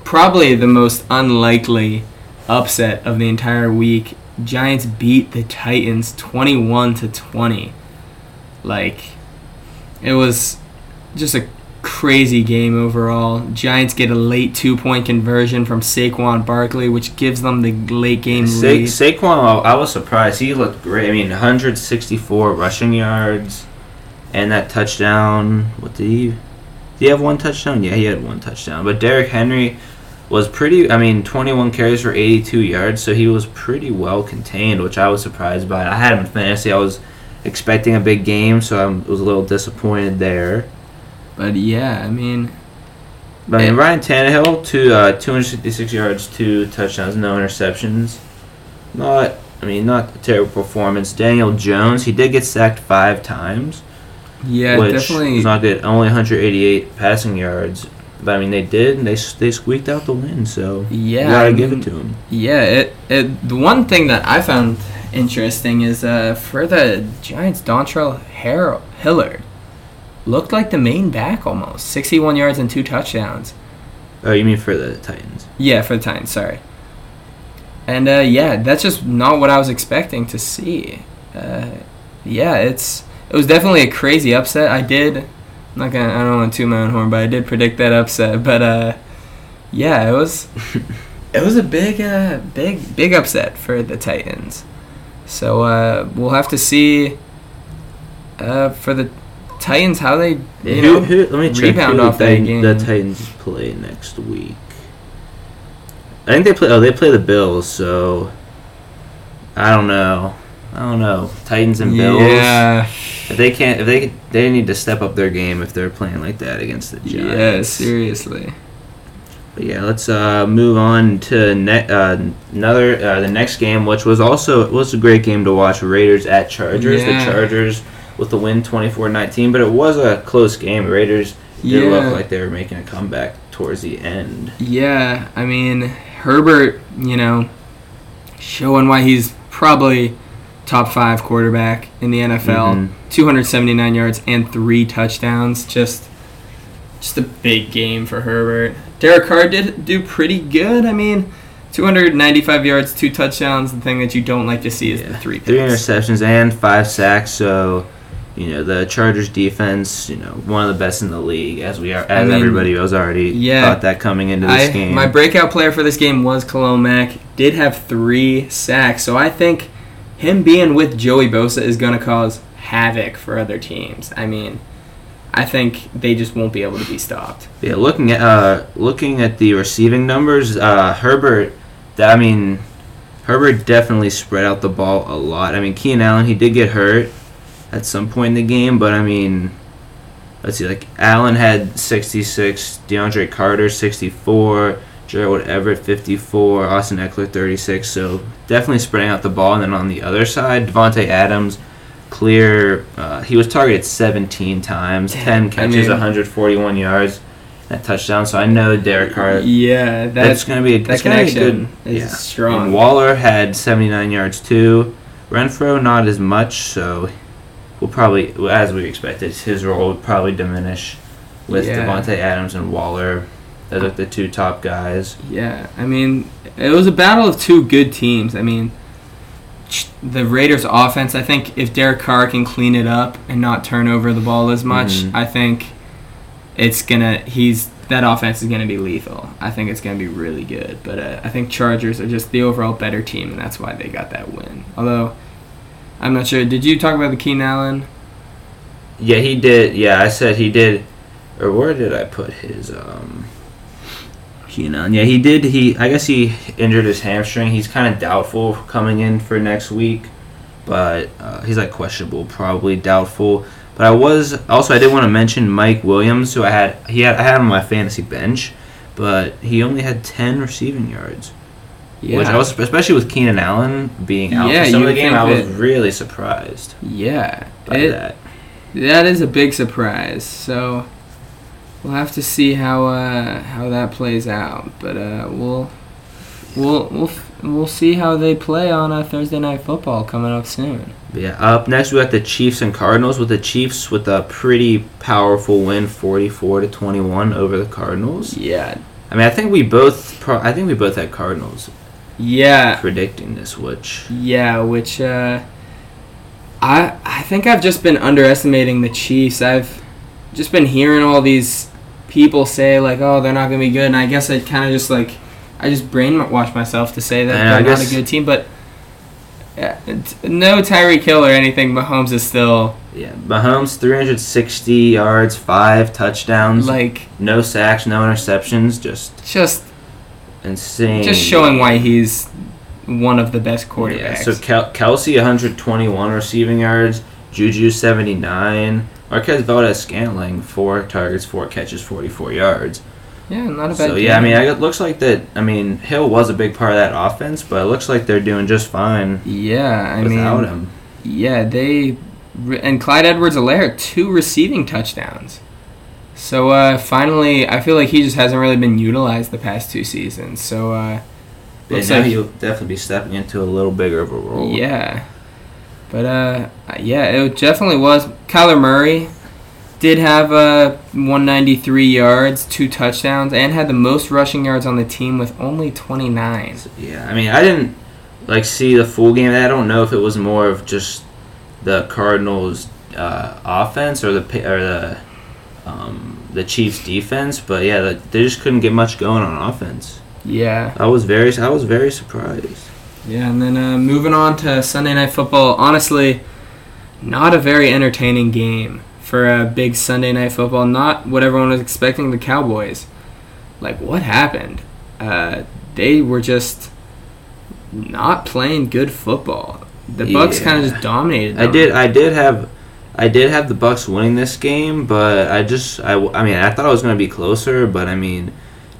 probably the most unlikely upset of the entire week. Giants beat the Titans 21 to 20. Like it was just a crazy game overall. Giants get a late two point conversion from Saquon Barkley, which gives them the late game Sa- lead. Saquon, I was surprised. He looked great. I mean, 164 rushing yards and that touchdown. What did he? Did he have one touchdown? Yeah, he had one touchdown. But Derrick Henry was pretty. I mean, 21 carries for 82 yards, so he was pretty well contained, which I was surprised by. I had him in fantasy. I was expecting a big game, so I was a little disappointed there. But yeah, I mean. But I mean, Ryan Tannehill, two, uh, 266 yards, two touchdowns, no interceptions. Not, I mean, not a terrible performance. Daniel Jones, he did get sacked five times. Yeah, which definitely. was not good. Only 188 passing yards. But I mean, they did, and they they squeaked out the win. So yeah, you gotta I mean, give it to them. Yeah, it, it the one thing that I found interesting is uh, for the Giants, Dontrell Har- Hilliard looked like the main back almost. 61 yards and two touchdowns. Oh, you mean for the Titans? Yeah, for the Titans, sorry. And uh, yeah, that's just not what I was expecting to see. Uh, yeah, it's it was definitely a crazy upset. I did I'm not gonna I don't want to toot my own horn, but I did predict that upset. But uh, yeah, it was it was a big uh, big big upset for the Titans. So uh, we'll have to see uh, for the Titans how they you who, know who, let me check rebound off that game. The Titans play next week. I think they play. Oh, they play the Bills. So I don't know. I don't know. Titans and Bills. Yeah. If they can't, if they they need to step up their game if they're playing like that against the Giants. Yeah, seriously. But yeah, let's uh, move on to ne- uh, another uh, the next game, which was also was a great game to watch. Raiders at Chargers. Yeah. The Chargers with the win 24-19, but it was a close game. Raiders did Yeah. look like they were making a comeback towards the end. Yeah, I mean Herbert, you know, showing why he's probably top five quarterback in the NFL. Mhm. 279 yards and three touchdowns. Just, just a big game for Herbert. Derek Carr did do pretty good. I mean, 295 yards, two touchdowns. The thing that you don't like to see is the Yeah. three Three picks. interceptions and five sacks. So, you know, the Chargers defense, you know, one of the best in the league, as we are, as mean, everybody was already yeah. thought that coming into this I, game. my breakout player for this game was Khalil Mack. Did have three sacks, so I think him being with Joey Bosa is going to cause havoc for other teams. I mean, I think they just won't be able to be stopped. Yeah, looking at uh, looking at the receiving numbers, uh, Herbert. That, I mean, Herbert definitely spread out the ball a lot. I mean, Keenan Allen he did get hurt at some point in the game, but I mean, let's see, like Allen had 66, DeAndre Carter 64, Gerald Everett 54, Austin Ekeler 36. So definitely spreading out the ball. And then on the other side, Davante Adams. Clear, uh, he was targeted 17 times, 10 I catches, mean- 141 yards, that touchdown. So I know Derek Carr. Yeah, That's that's going to be a, that gonna be good. is yeah. strong. And Waller had 79 yards too. Renfrow not as much, so we'll probably, as we expected, his role would probably diminish with Yeah. Davante Adams and Waller. Those are the two top guys. Yeah, I mean, it was a battle of two good teams. I mean, the Raiders' offense. I think if Derek Carr can clean it up and not turn over the ball as much, Mhm. I think it's gonna. He's that offense is gonna be lethal. I think it's gonna be really good. But uh, I think Chargers are just the overall better team, and that's why they got that win. Although, I'm not sure. Did you talk about the Keenan Allen? Yeah, he did. Yeah, I said he did. Or where did I put his um? Keenan. Yeah, he did. He I guess he injured his hamstring. He's kind of doubtful coming in for next week, but uh, he's like questionable, probably doubtful. But I was also I did want to mention Mike Williams, who I had he had I had on my fantasy bench, but he only had ten receiving yards. Which I was especially with Keenan Allen being out Yeah, for some of the game, I was that- really surprised yeah, by it, that. That is a big surprise. So we'll have to see how uh, how that plays out. But uh, we'll we'll we'll we'll see how they play on uh, Thursday night football coming up soon. Yeah, up next we got the Chiefs and Cardinals. With the Chiefs with a pretty powerful win, forty-four to twenty-one over the Cardinals. Yeah, I mean, I think we both, pro- I think we both had Cardinals yeah, predicting this, which yeah. Which uh, I I think I've just been underestimating the Chiefs. I've just been hearing all these people say like, oh, they're not gonna be good, and I guess I kind of just like I just brainwash myself to say that I they're not a good team, but. Yeah, no Tyreek Hill or anything. Mahomes is still yeah, Mahomes three hundred sixty yards, five touchdowns, like no sacks, no interceptions, just just insane. just showing why he's one of the best quarterbacks. Yeah, so Kel- Kelce 121 receiving yards, Juju 79, Marquez Valdes Scantling four targets, four catches, 44 yards. yeah, not a bad. So yeah, I mean, it looks like that. I mean, Hill was a big part of that offense, but it looks like they're doing just fine yeah, I without mean, him. yeah, they and Clyde Edwards-Helaire two receiving touchdowns. So uh, finally, I feel like he just hasn't really been utilized the past two seasons. So uh, looks now like he'll definitely be stepping into a little bigger of a role. Yeah. But uh yeah, it definitely was. Kyler Murray did have uh 193 yards, two touchdowns, and had the most rushing yards on the team with only 29. Yeah, I mean, I didn't like see the full game. I don't know if it was more of just the Cardinals' uh, offense or the or the um, the Chiefs' defense, but yeah, the, they just couldn't get much going on offense. Yeah. I was very I was very surprised. Yeah, and then uh, moving on to Sunday Night Football. Honestly, not a very entertaining game for a big Sunday Night Football. Not what everyone was expecting. The Cowboys, like what happened? Uh, they were just not playing good football. The Bucs kind of just dominated. I did I did have I did have the Bucs winning this game, but I just I, I mean I thought it was going to be closer, but I mean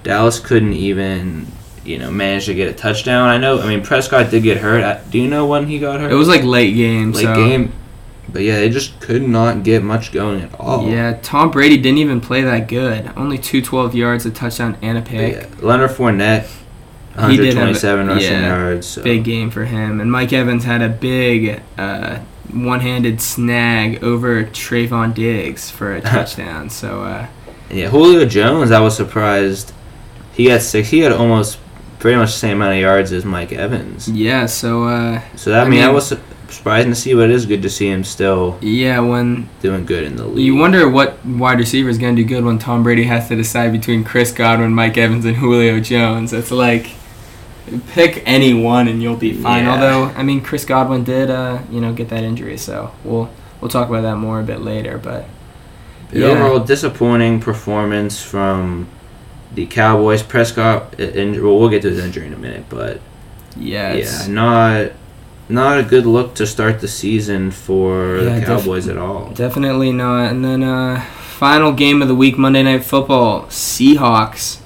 Dallas couldn't even you know manage to get a touchdown. I know. I mean, Prescott did get hurt. Do you know when he got hurt? It was like late game. Late so. game. But yeah, they just could not get much going at all. Yeah, Tom Brady didn't even play that good. Only two twelve yards, a touchdown, and a pick. Yeah. Leonard Fournette, 127 rushing yeah, yards. So. Big game for him. And Mike Evans had a big uh, one-handed snag over Trevon Diggs for a touchdown. so. Uh, yeah, Julio Jones, I was surprised. He had six. He had almost pretty much the same amount of yards as Mike Evans. Yeah, so. Uh, so that I mean, I was surprising to see, but it is good to see him still. Yeah, when doing good in the league. You wonder what wide receiver is going to do good when Tom Brady has to decide between Chris Godwin, Mike Evans, and Julio Jones. It's like pick any one and you'll be fine. Yeah. Although I mean, Chris Godwin did uh, you know get that injury, so we'll we'll talk about that more a bit later. But the yeah. overall disappointing performance from the Cowboys. Prescott, well, we'll get to his injury in a minute, but yeah, yeah, not not a good look to start the season for yeah, the Cowboys def- at all. Definitely not. And then uh, final game of the week, Monday Night Football, Seahawks,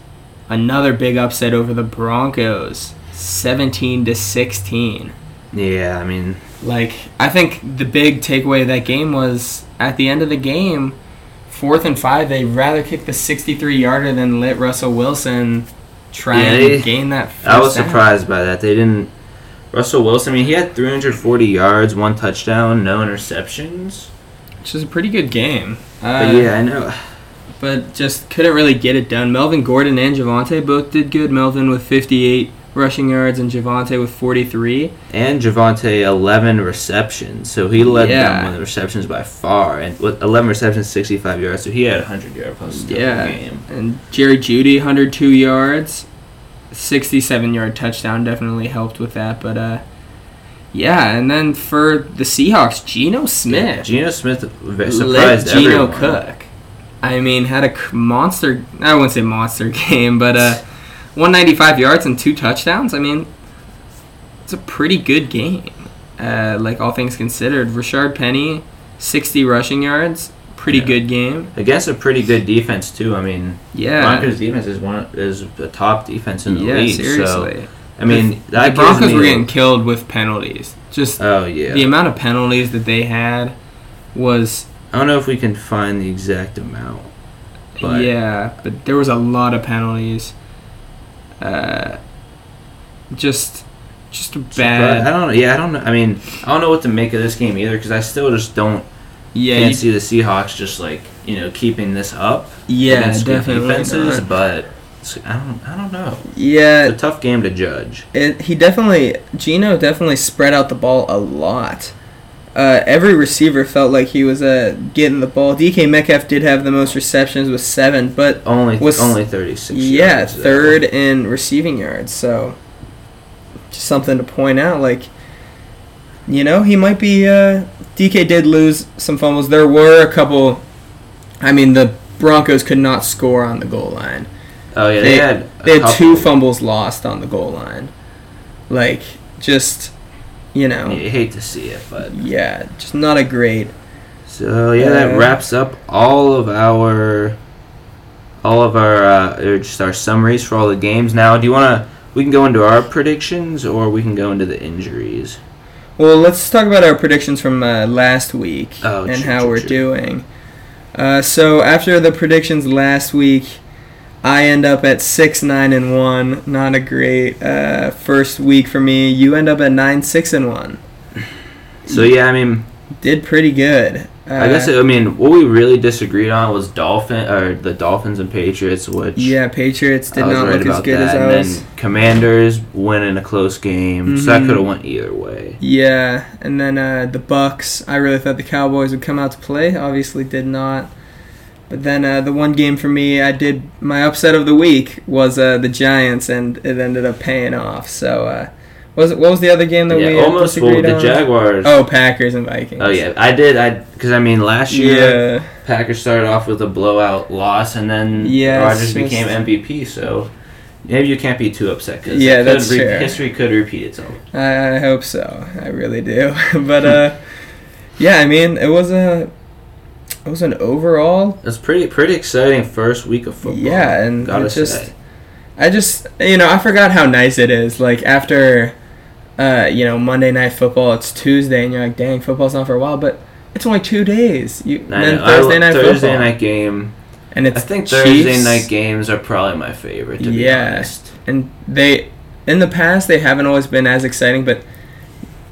another big upset over the Broncos, seventeen to sixteen. Yeah, I mean, like I think the big takeaway of that game was at the end of the game, fourth and five, they'd rather kick the sixty-three yarder than let Russell Wilson try yeah, and gain that. I was down. surprised by that. They didn't Russell Wilson, I mean, he had 340 yards, one touchdown, no interceptions. Which is a pretty good game. Uh, but yeah, I know. But just couldn't really get it done. Melvin Gordon and Javonte both did good. Melvin with 58 rushing yards and Javonte with 43. And Javonte 11 receptions. So he led yeah. them with the receptions by far. And with 11 receptions, 65 yards. So he had 100 yard plus yeah. game. And Jerry Jeudy, 102 yards. 67 yard touchdown definitely helped with that. But uh, yeah, and then for the Seahawks, Geno Smith. Yeah, Geno Smith surprised Geno Cook. I mean, had a monster. I wouldn't say monster game, but uh, 195 yards and two touchdowns. I mean, it's a pretty good game. Uh, like all things considered, Rashaad Penny, 60 rushing yards, pretty yeah. good game against a pretty good defense too. I mean, yeah, Broncos defense is one is the top defense in the yeah, league. Seriously. So, I mean, the, the Broncos were getting killed with penalties. Just oh yeah, the amount of penalties that they had was. I don't know if we can find the exact amount. But yeah, but there was a lot of penalties. Uh, just just bad. I don't know. Yeah, I don't know. I mean, I don't know what to make of this game either because I still just don't yeah, can't you, see the Seahawks just like you know keeping this up. Yeah, definitely. Defenses, not. but I don't, I don't know. Yeah, it's a tough game to judge. It, he definitely, Geno definitely spread out the ball a lot. Uh, every receiver felt like he was uh, getting the ball. DK Metcalf did have the most receptions with seven, but only was only thirty six. Yeah, third in receiving yards. So, just something to point out. Like, you know, he might be. Uh, DK did lose some fumbles. There were a couple. I mean, the Broncos could not score on the goal line. Oh yeah, they, they had they had two fumbles lost on the goal line. Like just you know. You hate to see it, but yeah, just not a great. So yeah, uh, that wraps up all of our all of our uh, just our summaries for all the games. Now, do you want to? We can go into our predictions, or we can go into the injuries. Well, let's talk about our predictions from uh, last week oh, and true, how true, we're true. doing. Uh, so after the predictions last week, I end up at six nine and one. Not a great uh, first week for me. You end up at nine six and one. So yeah, I mean, did pretty good. Uh, I guess I mean what we really disagreed on was Dolphin or the Dolphins and Patriots, which yeah, Patriots did not right look as good that. as I was. And then Commanders win in a close game, mm-hmm. so that mm-hmm. could have went either way. Yeah, and then uh, the Bucs. I really thought the Cowboys would come out to play. Obviously, did not. But then uh, the one game for me, I did my upset of the week was uh, the Giants, and it ended up paying off. So uh, was it, what was the other game that yeah, we almost well, the Jaguars? Oh, Packers and Vikings. Oh yeah, I did. I because I mean last year yeah. Packers started off with a blowout loss, and then yeah, Rodgers became MVP. So maybe you can't be too upset because yeah, that's re-. History could repeat itself. I, I hope so. I really do. but uh, yeah, I mean it was a. It was an overall. It's pretty pretty exciting first week of football. Yeah, and Gotta just say I just you know I forgot how nice it is. Like after, uh, you know Monday night football, it's Tuesday, and you're like, dang, football's not for a while, but it's only two days. You and then Thursday night Thursday football. night game. And it's I think Chiefs. Thursday night games are probably my favorite. To yeah, be honest. and they in the past they haven't always been as exciting, but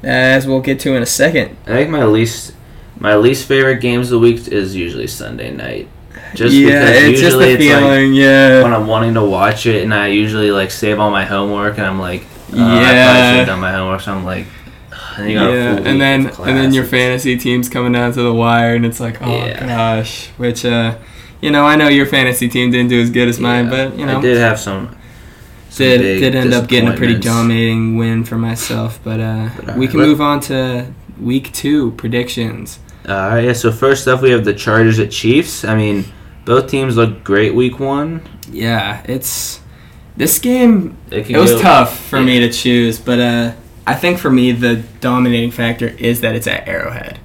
as we'll get to in a second. I think my least my least favorite games of the week is usually Sunday night. Just yeah, because it's usually just the feeling, like yeah. When I'm wanting to watch it, and I usually like save all my homework, and I'm like, oh, yeah, I probably should have done my homework. So I'm like, and yeah, and then and then your fantasy team's coming down to the wire, and it's like, oh yeah. gosh, which uh, you know, I know your fantasy team didn't do as good as mine, but you know, I did have some. some did did end up getting a pretty dominating win for myself, but uh, but we can move on to week two predictions. All right, yeah. So first up, we have the Chargers at Chiefs. I mean, both teams look great week one. Yeah, it's this game. It, it was go, tough for yeah. me to choose, but uh, I think for me the dominating factor is that it's at Arrowhead.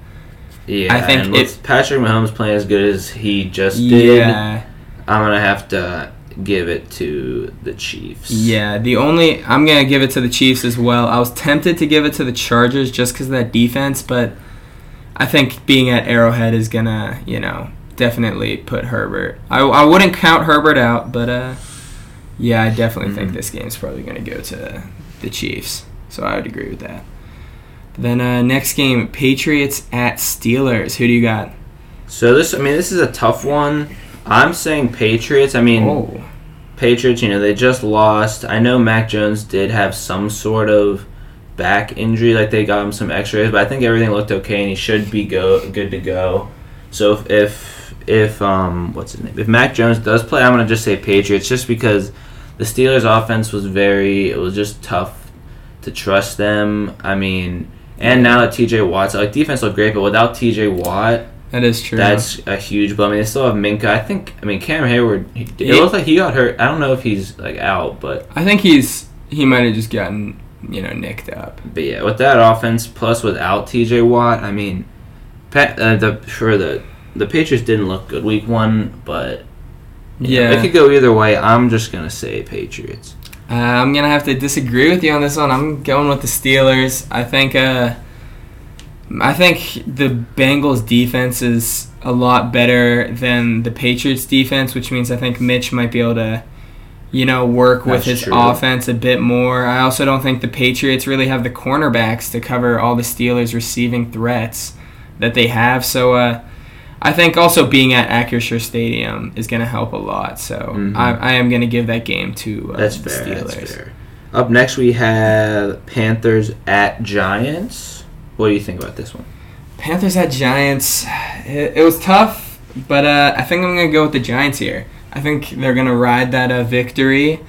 Yeah, I think it's Patrick Mahomes playing as good as he just did. Yeah, I'm gonna have to give it to the Chiefs. Yeah, the only I'm gonna give it to the Chiefs as well. I was tempted to give it to the Chargers just because of that defense, but I think being at Arrowhead is gonna, you know, definitely put Herbert. I, I wouldn't count Herbert out, but uh, yeah, I definitely mm-hmm. think this game's probably gonna go to the Chiefs. So I would agree with that. Then uh, next game, Patriots at Steelers. Who do you got? So this, I mean, this is a tough one. I'm saying Patriots. I mean, oh. Patriots. You know, they just lost. I know Mac Jones did have some sort of back injury, like they got him some X-rays, but I think everything looked okay, and he should be go good to go. So if if, if um what's his name? If Mac Jones does play, I'm gonna just say Patriots, just because the Steelers' offense was very. It was just tough to trust them. I mean and now that TJ Watt's like defense looked great, but without TJ Watt, that is true. That's a huge blow. I mean, they still have Minkah. I think. I mean, Cam Hayward. He, it looks like he got hurt. I don't know if he's like out, but I think he's he might have just gotten you know nicked up. But yeah, with that offense plus without TJ Watt, I mean, Pat, uh, the for the the Patriots didn't look good week one, but yeah, know, it could go either way. I'm just gonna say Patriots. Uh, I'm gonna have to disagree with you on this one. I'm going with the Steelers. I think uh, I think the Bengals defense is a lot better than the Patriots defense, which means I think Mitch might be able to, you know, work with his true. offense a bit more. I also don't think the Patriots really have the cornerbacks to cover all the Steelers' receiving threats that they have. So uh, I think also being at Acrisure Stadium is going to help a lot. So mm-hmm. I, I, am going to give that game to uh, that's the fair, Steelers. That's fair. Up next, we have Panthers at Giants. What do you think about this one? Panthers at Giants. It, it was tough, but uh, I think I'm going to go with the Giants here. I think they're going to ride that uh, victory,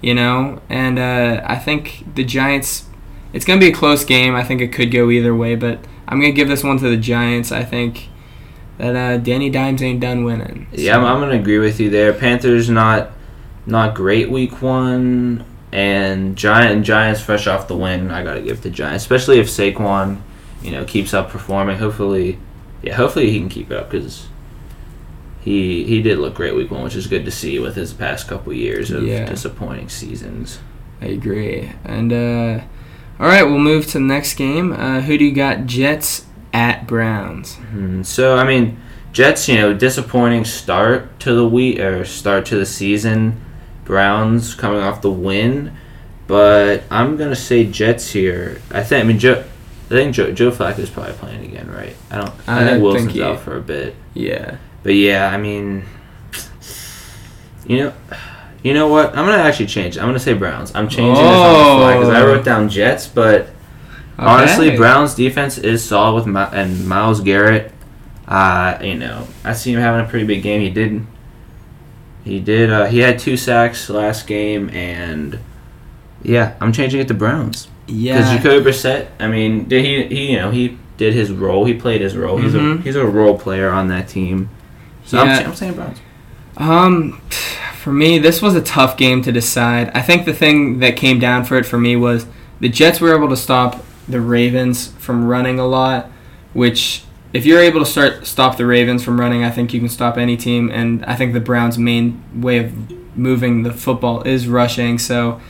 you know, and uh, I think the Giants. It's going to be a close game. I think it could go either way, but I'm going to give this one to the Giants. I think that uh, Danny Dimes ain't done winning. So. Yeah, I'm, I'm, gonna agree with you there. Panthers not not great week one, and Giant Giants fresh off the win. I gotta give to Giants, especially if Saquon, you know, keeps up performing. Hopefully, yeah, hopefully he can keep it up because he he did look great week one, which is good to see with his past couple years of yeah. disappointing seasons. I agree, and uh, all right, we'll move to the next game. Uh, who do you got? Jets at Browns. Mm-hmm. So I mean, Jets, you know, disappointing start to the week or start to the season. Browns coming off the win, but I'm gonna say Jets here. I think I mean Joe. I think Joe, Joe Flacco is probably playing again, right? I don't. I, I think Wilson's think he, out for a bit. Yeah. But yeah, I mean, you know, you know what? I'm gonna actually change. I'm gonna say Browns. I'm changing oh. this on the fly because I wrote down Jets, but Okay. Honestly, Browns defense is solid with My- and Myles Garrett. Uh, you know, I see him having a pretty big game. He did. He did. Uh, he had two sacks last game, and yeah, I'm changing it to Browns. Yeah, because Jacoby Brissett. I mean, did he? He you know he did his role. He played his role. Mm-hmm. He's a mm-hmm. he's a role player on that team. So yeah. I'm, I'm saying Browns. Um, for me, this was a tough game to decide. I think the thing that came down for it for me was the Jets were able to stop the Ravens from running a lot, which if you're able to start stop the Ravens from running, I think you can stop any team. And I think the Browns' main way of moving the football is rushing. So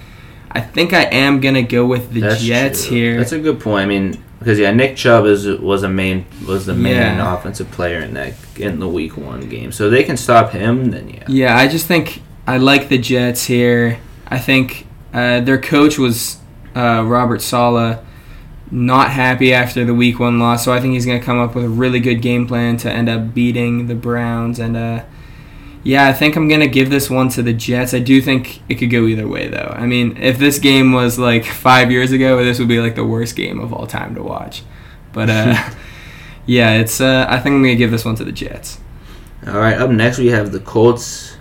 I think I am gonna go with the That's Jets true. here. That's a good point. I mean, because yeah, Nick Chubb is was a main was the main Yeah. offensive player in that in the Week One game, so they can stop him. Then yeah, Yeah, I just think I like the Jets here. I think uh, their coach was uh, Robert Saleh, not happy after the Week One loss, so I think he's going to come up with a really good game plan to end up beating the Browns. And uh, yeah, I think I'm going to give this one to the Jets. I do think it could go either way, though. I mean, if this game was like five years ago, this would be like the worst game of all time to watch. But uh, yeah, it's. Uh, I think I'm going to give this one to the Jets. All right, up next we have the Colts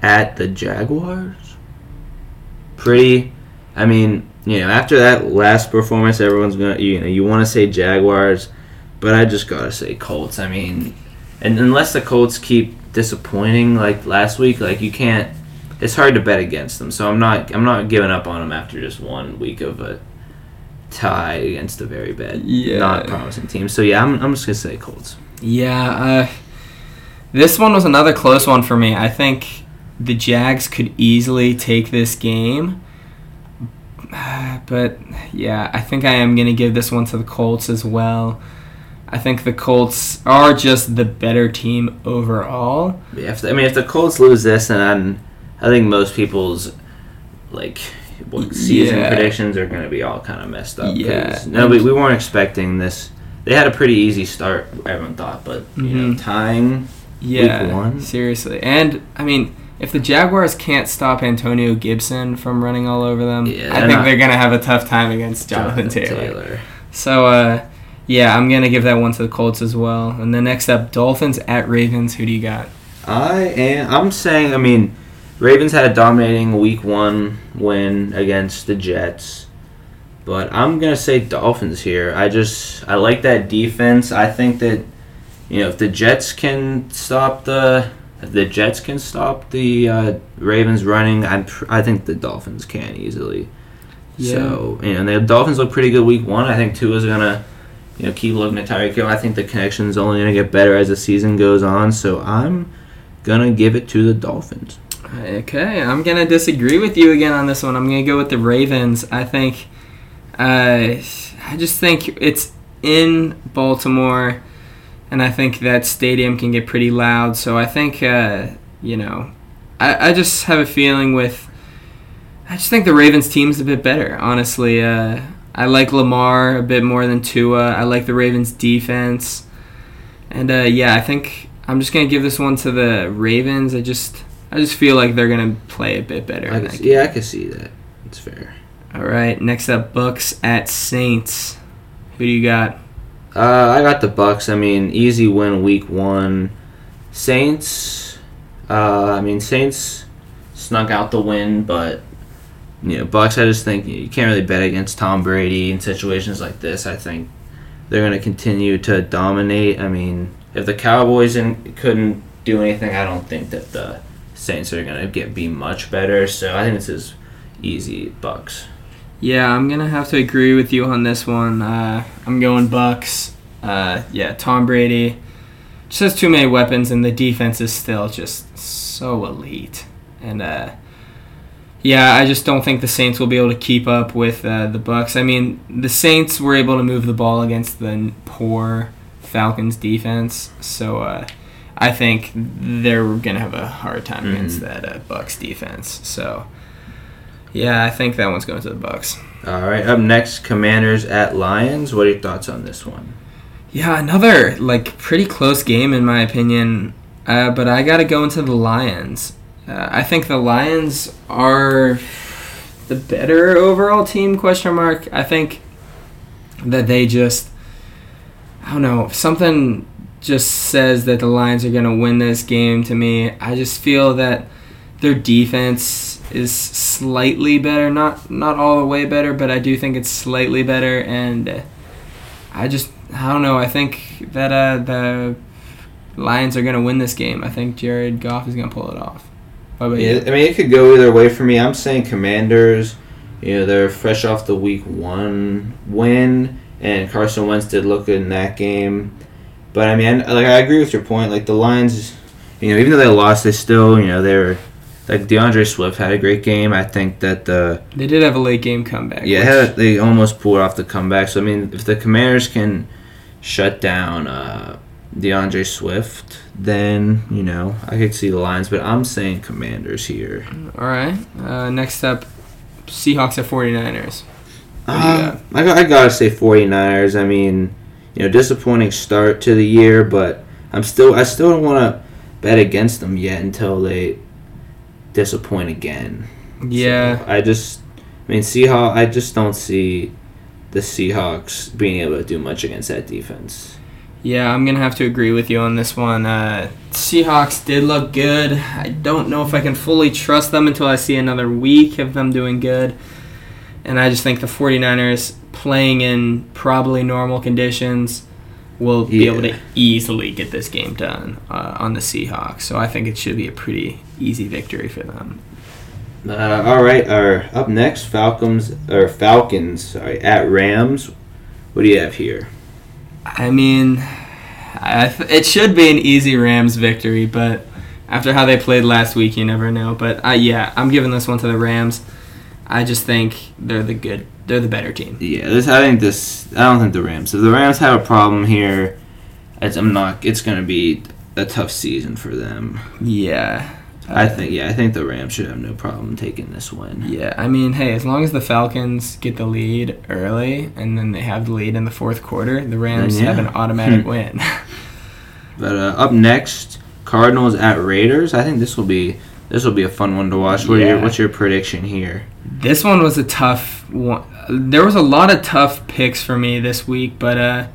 at the Jaguars. Pretty, I mean, you know, after that last performance, everyone's gonna, you know, you want to say Jaguars, but I just gotta say Colts. I mean, and unless the Colts keep disappointing like last week, like you can't. It's hard to bet against them, so I'm not. I'm not giving up on them after just one week of a tie against a very bad, Yeah. not promising team. So yeah, I'm, I'm just gonna say Colts. Yeah, uh, this one was another close one for me. I think the Jags could easily take this game. But yeah, I think I am going to give this one to the Colts as well. I think the Colts are just the better team overall. Yeah, if the, I mean, if the Colts lose this, then I think most people's like season Yeah. predictions are going to be all kind of messed up. Yeah. no, we, we weren't expecting this. They had a pretty easy start, everyone thought, but you know, Mhm. tying. Yeah, one? seriously. And I mean, if the Jaguars can't stop Antonio Gibson from running all over them, Yeah, I think not- they're going to have a tough time against Jonathan, Taylor. Taylor. So, uh, yeah, I'm going to give that one to the Colts as well. And then next up, Dolphins at Ravens. Who do you got? I am. I'm saying. I mean, Ravens had a dominating Week One win against the Jets, but I'm gonna say Dolphins here. I just I like that defense. I think that you know if the Jets can stop the if the Jets can stop the uh, Ravens running, I I think the Dolphins can easily. Yeah. So you know the Dolphins look pretty good Week One. I think Tua's gonna. You know, keep looking at Tyreek Hill. I think the connection is only going to get better as the season goes on. So I'm gonna give it to the Dolphins. Okay, I'm going to disagree with you again on this one. I'm going to go with the Ravens. I think, uh, I just think it's in Baltimore, and I think that stadium can get pretty loud. So I think, uh, you know, I, I just have a feeling with. I just think the Ravens team's a bit better, honestly. Uh, I like Lamar a bit more than Tua. I like the Ravens defense. And uh, yeah, I think I'm just gonna give this one to the Ravens. I just I just feel like they're gonna play a bit better. I see, yeah, I can see that. It's fair. All right, next up, Bucs at Saints. Who do you got? Uh, I got the Bucs. I mean, easy win week one. Saints. Uh, I mean, Saints snuck out the win, but you know, Bucs. I just think you can't really bet against Tom Brady in situations like this. I think they're going to continue to dominate. I mean, if the Cowboys in, couldn't do anything, I don't think that the Saints are going to get be much better. So I think this is easy Bucs. Yeah, I'm gonna have to agree with you on this one. Uh, I'm going Bucs. Uh, yeah, Tom Brady just has too many weapons, and the defense is still just so elite. And uh, yeah, I just don't think the Saints will be able to keep up with uh, the Bucs. I mean, the Saints were able to move the ball against the poor Falcons defense, so uh, I think they're gonna have a hard time against Mhm. that uh, Bucs defense. So. Yeah, I think that one's going to the Bucs. All right. Up next, Commanders at Lions. What are your thoughts on this one? Yeah, another like pretty close game in my opinion. Uh, but I got to go into the Lions. Uh, I think the Lions are the better overall team. Question mark. I think that they just I don't know something just says that the Lions are going to win this game to me. I just feel that their defense is slightly better, not not all the way better, but I do think it's slightly better and I just I don't know. I think that uh, the Lions are going to win this game. I think Jared Goff is going to pull it off. What about Yeah, you? I mean, it could go either way for me. I'm saying Commanders. You know, they're fresh off the Week One win, and Carson Wentz did look good in that game. But I mean, like I agree with your point. Like the Lions, you know, even though they lost, they still, you know, they're like D'Andre Swift had a great game. I think that the they did have a late game comeback. Yeah, which... they almost pulled off the comeback. So I mean, if the Commanders can shut down uh, D'Andre Swift, then you know I could see the lines. But I'm saying Commanders here. All right. Uh, next up, Seahawks at 49ers. Uh, I, I gotta say 49ers. I mean, you know, disappointing start to the year, but I'm still I still don't want to bet against them yet until they disappoint again. Yeah. So I just, I mean, Seahawks. I just don't see the Seahawks being able to do much against that defense. Yeah, I'm gonna have to agree with you on this one. Uh, Seahawks did look good. I don't know if I can fully trust them until I see another week of them doing good. And I just think the 49ers playing in probably normal conditions will be able to easily get this game done uh, on the Seahawks. So I think it should be a pretty easy victory for them. Uh, all right, our up next Falcons or Falcons, sorry, at Rams. What do you have here? I mean, I it should be an easy Rams victory, but after how they played last week, you never know. But uh, yeah, I'm giving this one to the Rams. I just think they're the good they're the better team. Yeah, this I think this I don't think the Rams. If the Rams have a problem here, it's I'm not. It's gonna be a tough season for them. Yeah. I think yeah, I think the Rams should have no problem taking this win. Yeah, I mean, hey, as long as the Falcons get the lead early and then they have the lead in the fourth quarter, the Rams yeah. have an automatic win. but uh, up next, Cardinals at Raiders. I think this will be this will be a fun one to watch. What yeah. your, what's your prediction here? This one was a tough one there was a lot of tough picks for me this week, but uh,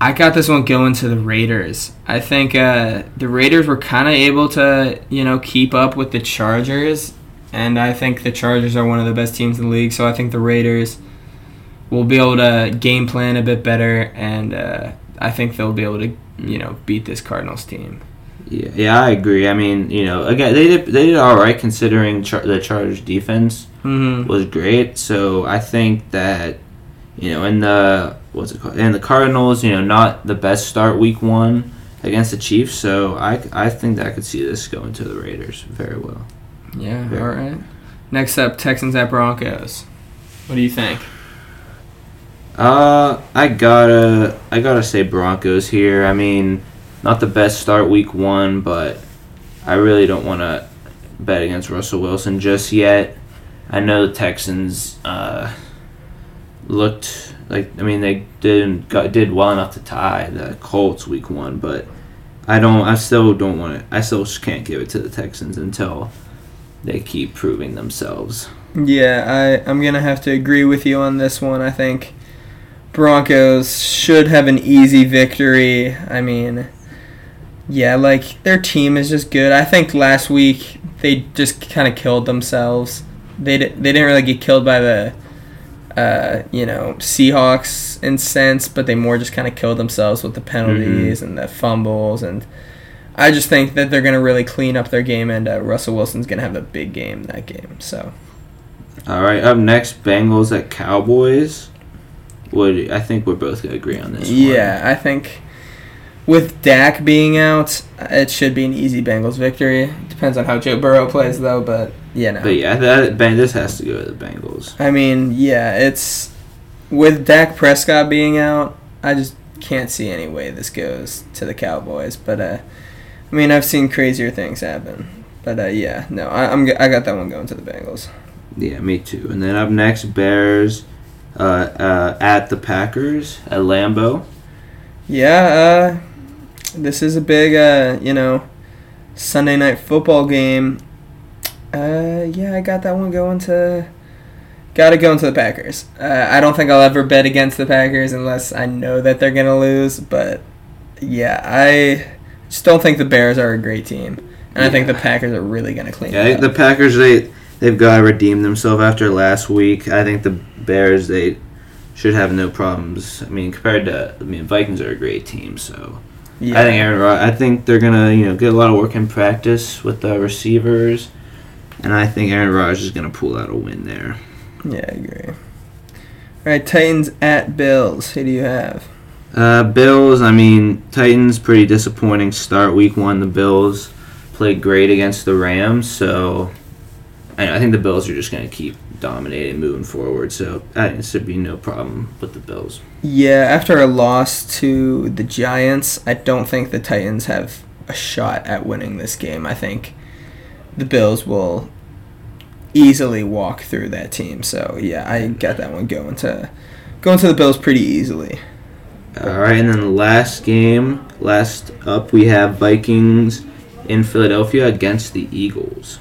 I got this one going to the Raiders. I think uh, the Raiders were kind of able to, you know, keep up with the Chargers, and I think the Chargers are one of the best teams in the league. So I think the Raiders will be able to game plan a bit better, and uh, I think they'll be able to, you know, beat this Cardinals team. Yeah, yeah, I agree. I mean, you know, again, they did they did all right considering char- the Chargers defense mm-hmm. was great. So I think that you know, in the what's it called? And the Cardinals, you know, not the best start week one against the Chiefs. So I I think that I could see this going to the Raiders very well. Yeah. Very all right. Next up, Texans at Broncos. What do you think? Uh, I gotta I gotta say Broncos here. I mean not the best start week one, but I really don't want to bet against Russell Wilson just yet. I know the Texans uh, looked like I mean they did got, did well enough to tie the Colts week one, but I don't. I still don't want to. I still can't give it to the Texans until they keep proving themselves. Yeah, I I'm gonna have to agree with you on this one. I think Broncos should have an easy victory. I mean yeah, like their team is just good. I think last week they just kind of killed themselves. They they didn't really get killed by the uh, you know Seahawks in sense, but they more just kind of killed themselves with the penalties mm-hmm. and the fumbles and. I just think that they're going to really clean up their game, and uh, Russell Wilson's going to have a big game that game. So. All right. Up next, Bengals at Cowboys. Would I think we're both going to agree on this? Yeah, one. I think with Dak being out, it should be an easy Bengals victory. Depends on how Joe Burrow plays, though. But yeah, no. But yeah, that this has to go to the Bengals. I mean, yeah, it's with Dak Prescott being out. I just can't see any way this goes to the Cowboys. But uh, I mean, I've seen crazier things happen. But uh, yeah, no, I, I'm I got that one going to the Bengals. Yeah, me too. And then up next, Bears uh, uh, at the Packers at Lambeau. Yeah, uh, this is a big, uh, you know, Sunday night football game. Uh, yeah, I got that one going to. Got to go into the Packers. Uh, I don't think I'll ever bet against the Packers unless I know that they're gonna lose. But yeah, I just don't think the Bears are a great team, and yeah. I think the Packers are really gonna clean. Yeah, the Packers they they've got to redeem themselves after last week. I think the Bears they should have no problems. I mean, compared to I mean, Vikings are a great team, so yeah. I think Aaron. I think they're gonna you know get a lot of work in practice with the receivers, and I think Aaron Rodgers is gonna pull out a win there. Yeah, I agree. All right, Titans at Bills. Who do you have? Uh, Bills. I mean, Titans pretty disappointing start week one. The Bills played great against the Rams, so I think the Bills are just going to keep dominating moving forward. So I think should be no problem with the Bills. Yeah, after a loss to the Giants, I don't think the Titans have a shot at winning this game. I think the Bills will easily walk through that team. So yeah, I got that one going to going to the Bills pretty easily. All right, and then the last game, last up, we have Vikings in Philadelphia against the Eagles.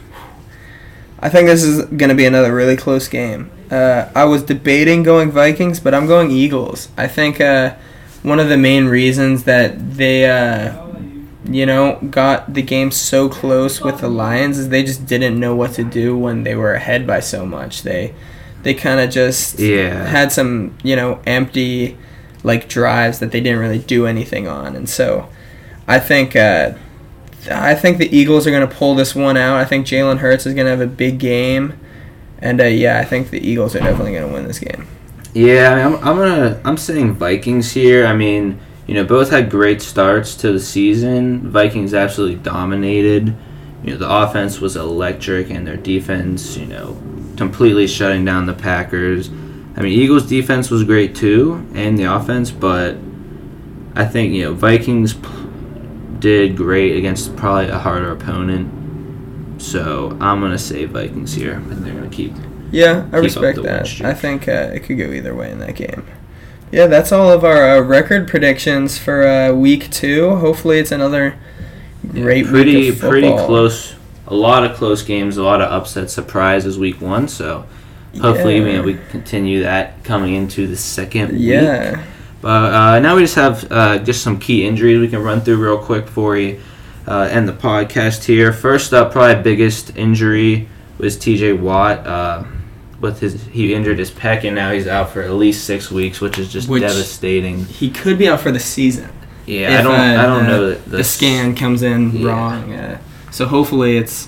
I think this is going to be another really close game. Uh, I was debating going Vikings, but I'm going Eagles. I think uh, one of the main reasons that they, uh, you know, got the game so close with the Lions is they just didn't know what to do when they were ahead by so much. They they kind of just yeah. had some, you know, empty like drives that they didn't really do anything on, and so I think uh, I think the Eagles are going to pull this one out. I think Jalen Hurts is going to have a big game, and uh, yeah, I think the Eagles are definitely going to win this game. Yeah, I mean, I'm, I'm gonna I'm saying Vikings here. I mean, you know, both had great starts to the season. Vikings absolutely dominated. You know, the offense was electric, and their defense, you know, completely shutting down the Packers. I mean, Eagles' defense was great too, and the offense, but I think you know Vikings did great against probably a harder opponent. So I'm gonna say Vikings here, and they're gonna keep. Yeah, I keep respect that. I think uh, it could go either way in that game. Yeah, that's all of our uh, record predictions for uh, week two. Hopefully, it's another great yeah, pretty pretty close. A lot of close games, a lot of upset surprises week one. So hopefully, yeah. you know, we continue that coming into the second yeah. week. But uh, now we just have uh, just some key injuries we can run through real quick for you uh, end the podcast here. First up, probably biggest injury was T.J. Watt. Uh, with his he injured his pec and now he's out for at least six weeks, which is just which devastating. He could be out for the season. Yeah, if, I don't I don't uh, know that the scan comes in yeah. wrong. so hopefully it's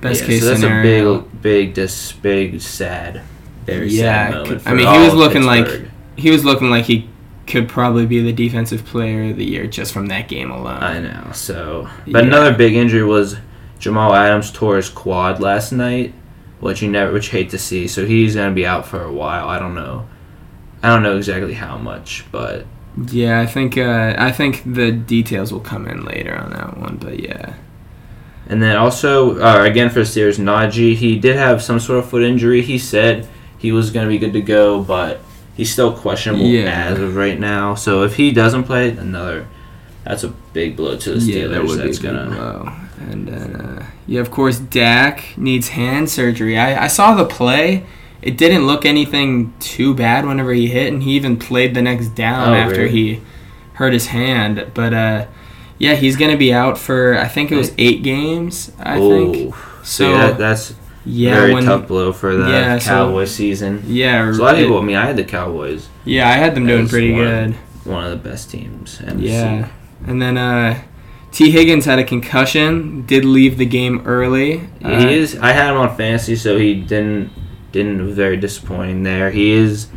best yeah, case so that's scenario. a big, big, just big, sad, very yeah, sad moment. I mean, he was looking Pittsburgh. like he was looking like he could probably be the defensive player of the year just from that game alone. I know. So, but yeah. another big injury was Jamal Adams tore his quad last night, which you never, which hate to see. So he's gonna be out for a while. I don't know. I don't know exactly how much, but yeah, I think uh, I think the details will come in later on that one. But yeah. And then also, uh, again for the Steelers, Najee, he did have some sort of foot injury. He said he was going to be good to go, but he's still questionable yeah. as of right now. So if he doesn't play, another that's a big blow to the Steelers. Yeah, that would that's be a gonna. Blow. And then uh, yeah, of course, Dak needs hand surgery. I, I saw the play. It didn't look anything too bad whenever he hit, and he even played the next down oh, after really? he hurt his hand. But uh, yeah, he's gonna be out for I think it was eight games. I oh, think. So yeah, that's yeah, very when, tough blow for the yeah, Cowboys so, season. Yeah, so a lot of people. I mean, I had the Cowboys. Yeah, I had them doing pretty one, good. One of the best teams. Yeah, and then uh, Tee Higgins had a concussion. Did leave the game early. Uh, he is. I had him on fantasy, so he didn't. Didn't very disappointing there. He is.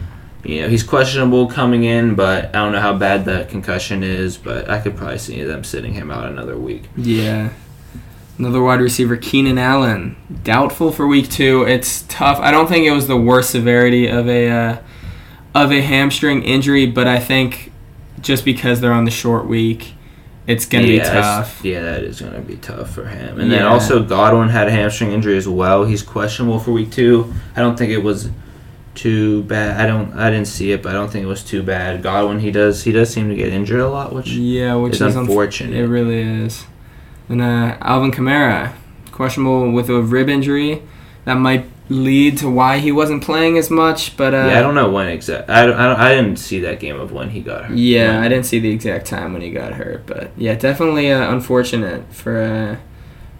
You know, he's questionable coming in, but I don't know how bad that concussion is. But I could probably see them sitting him out another week. Yeah. Another wide receiver, Keenan Allen, doubtful for week two. It's tough. I don't think it was the worst severity of a uh, of a hamstring injury, but I think just because they're on the short week, it's gonna yeah, be tough. Yeah, that is gonna be tough for him. And yeah. then also Godwin had a hamstring injury as well. He's questionable for week two. I don't think it was too bad. I don't. I didn't see it, but I don't think it was too bad. Godwin, he does. He does seem to get injured a lot, which yeah, which is, is unfortunate. Unf- it really is. And uh, Alvin Kamara, questionable with a rib injury. That might lead to why he wasn't playing as much. But uh, yeah, I don't know when exact. I, I, I didn't see that game of when he got hurt. Yeah, when. I didn't see the exact time when he got hurt. But yeah, definitely uh, unfortunate for uh,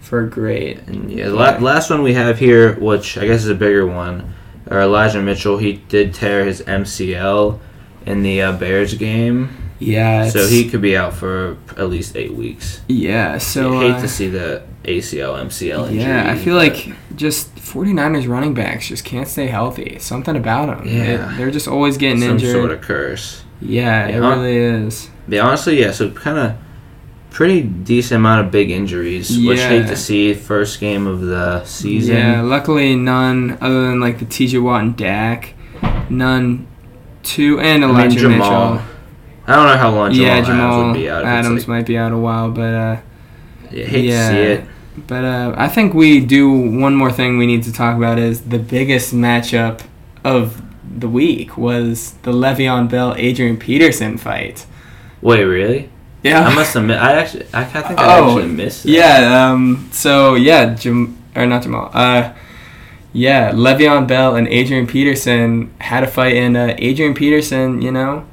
for great. And yeah, the la- last one we have here, which I guess is a bigger one, or Elijah Mitchell. He did tear his MCL in the uh, Bears game. Yeah. So he could be out for at least eight weeks. Yeah. So I hate uh, to see the ACL, MCL injury. Yeah, I feel like just 49ers running backs just can't stay healthy. Something about them. Yeah. It, they're just always getting Some injured. sort of curse. Yeah, it really is. Yeah, honestly, yeah. So kind of pretty decent amount of big injuries, yeah. which hate to see. First game of the season. Yeah, luckily none other than like the T.J. Watt and Dak, none two and Elijah I mean. Mitchell. I don't know how long Jamal, yeah, Jamal Adams, be out, Adams like, might be out a while, but uh, yeah, hate yeah. to see it. But uh, I think we do one more thing we need to talk about is the biggest matchup of the week was the Le'Veon Bell Adrian Peterson fight. Wait, really? Yeah. I must admit, I actually. I think I oh, actually missed. That. Yeah. Um. So yeah, Jam or not Jamal. Uh. Yeah, Le'Veon Bell and Adrian Peterson had a fight, and uh, Adrian Peterson, you know,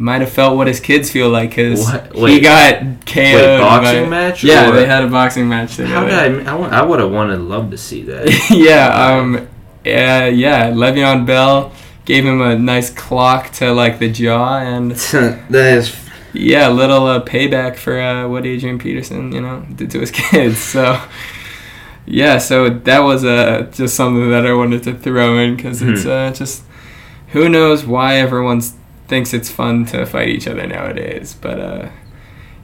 might have felt what his kids feel like because he got KO'd. Wait, boxing by, match? Yeah, they had a boxing match together. How did I? I, I would have wanted, to love to see that. yeah. Um. Yeah. Yeah. Le'Veon Bell gave him a nice clock to like the jaw, and that is. Yeah, a little uh, payback for uh, what Adrian Peterson, you know, did to his kids. So yeah, so that was uh, just something that I wanted to throw in because mm-hmm. it's uh, just who knows why everyone thinks it's fun to fight each other nowadays. But uh,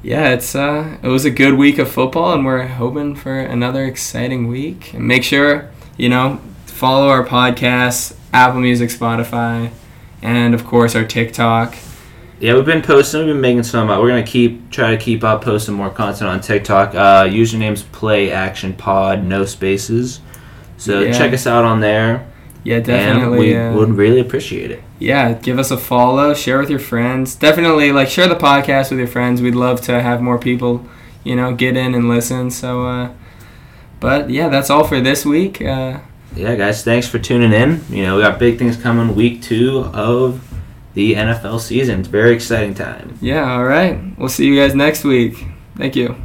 yeah, it's uh, it was a good week of football, and we're hoping for another exciting week. And make sure you know follow our podcast, Apple Music, Spotify, and of course our TikTok. Yeah, we've been posting. We've been making some. Uh, we're gonna keep try to keep up posting more content on TikTok. Uh, usernames Play Action Pod, no spaces. So yeah. check us out on there. Yeah, definitely. And we uh, would really appreciate it. Yeah, give us a follow, share with your friends. Definitely, like share the podcast with your friends. We'd love to have more people, you know, get in and listen. So, uh, but yeah, that's all for this week. Uh, yeah, guys, thanks for tuning in. You know, we got big things coming week two of the NFL season. It's a very exciting time. Yeah, all right. We'll see you guys next week. Thank you.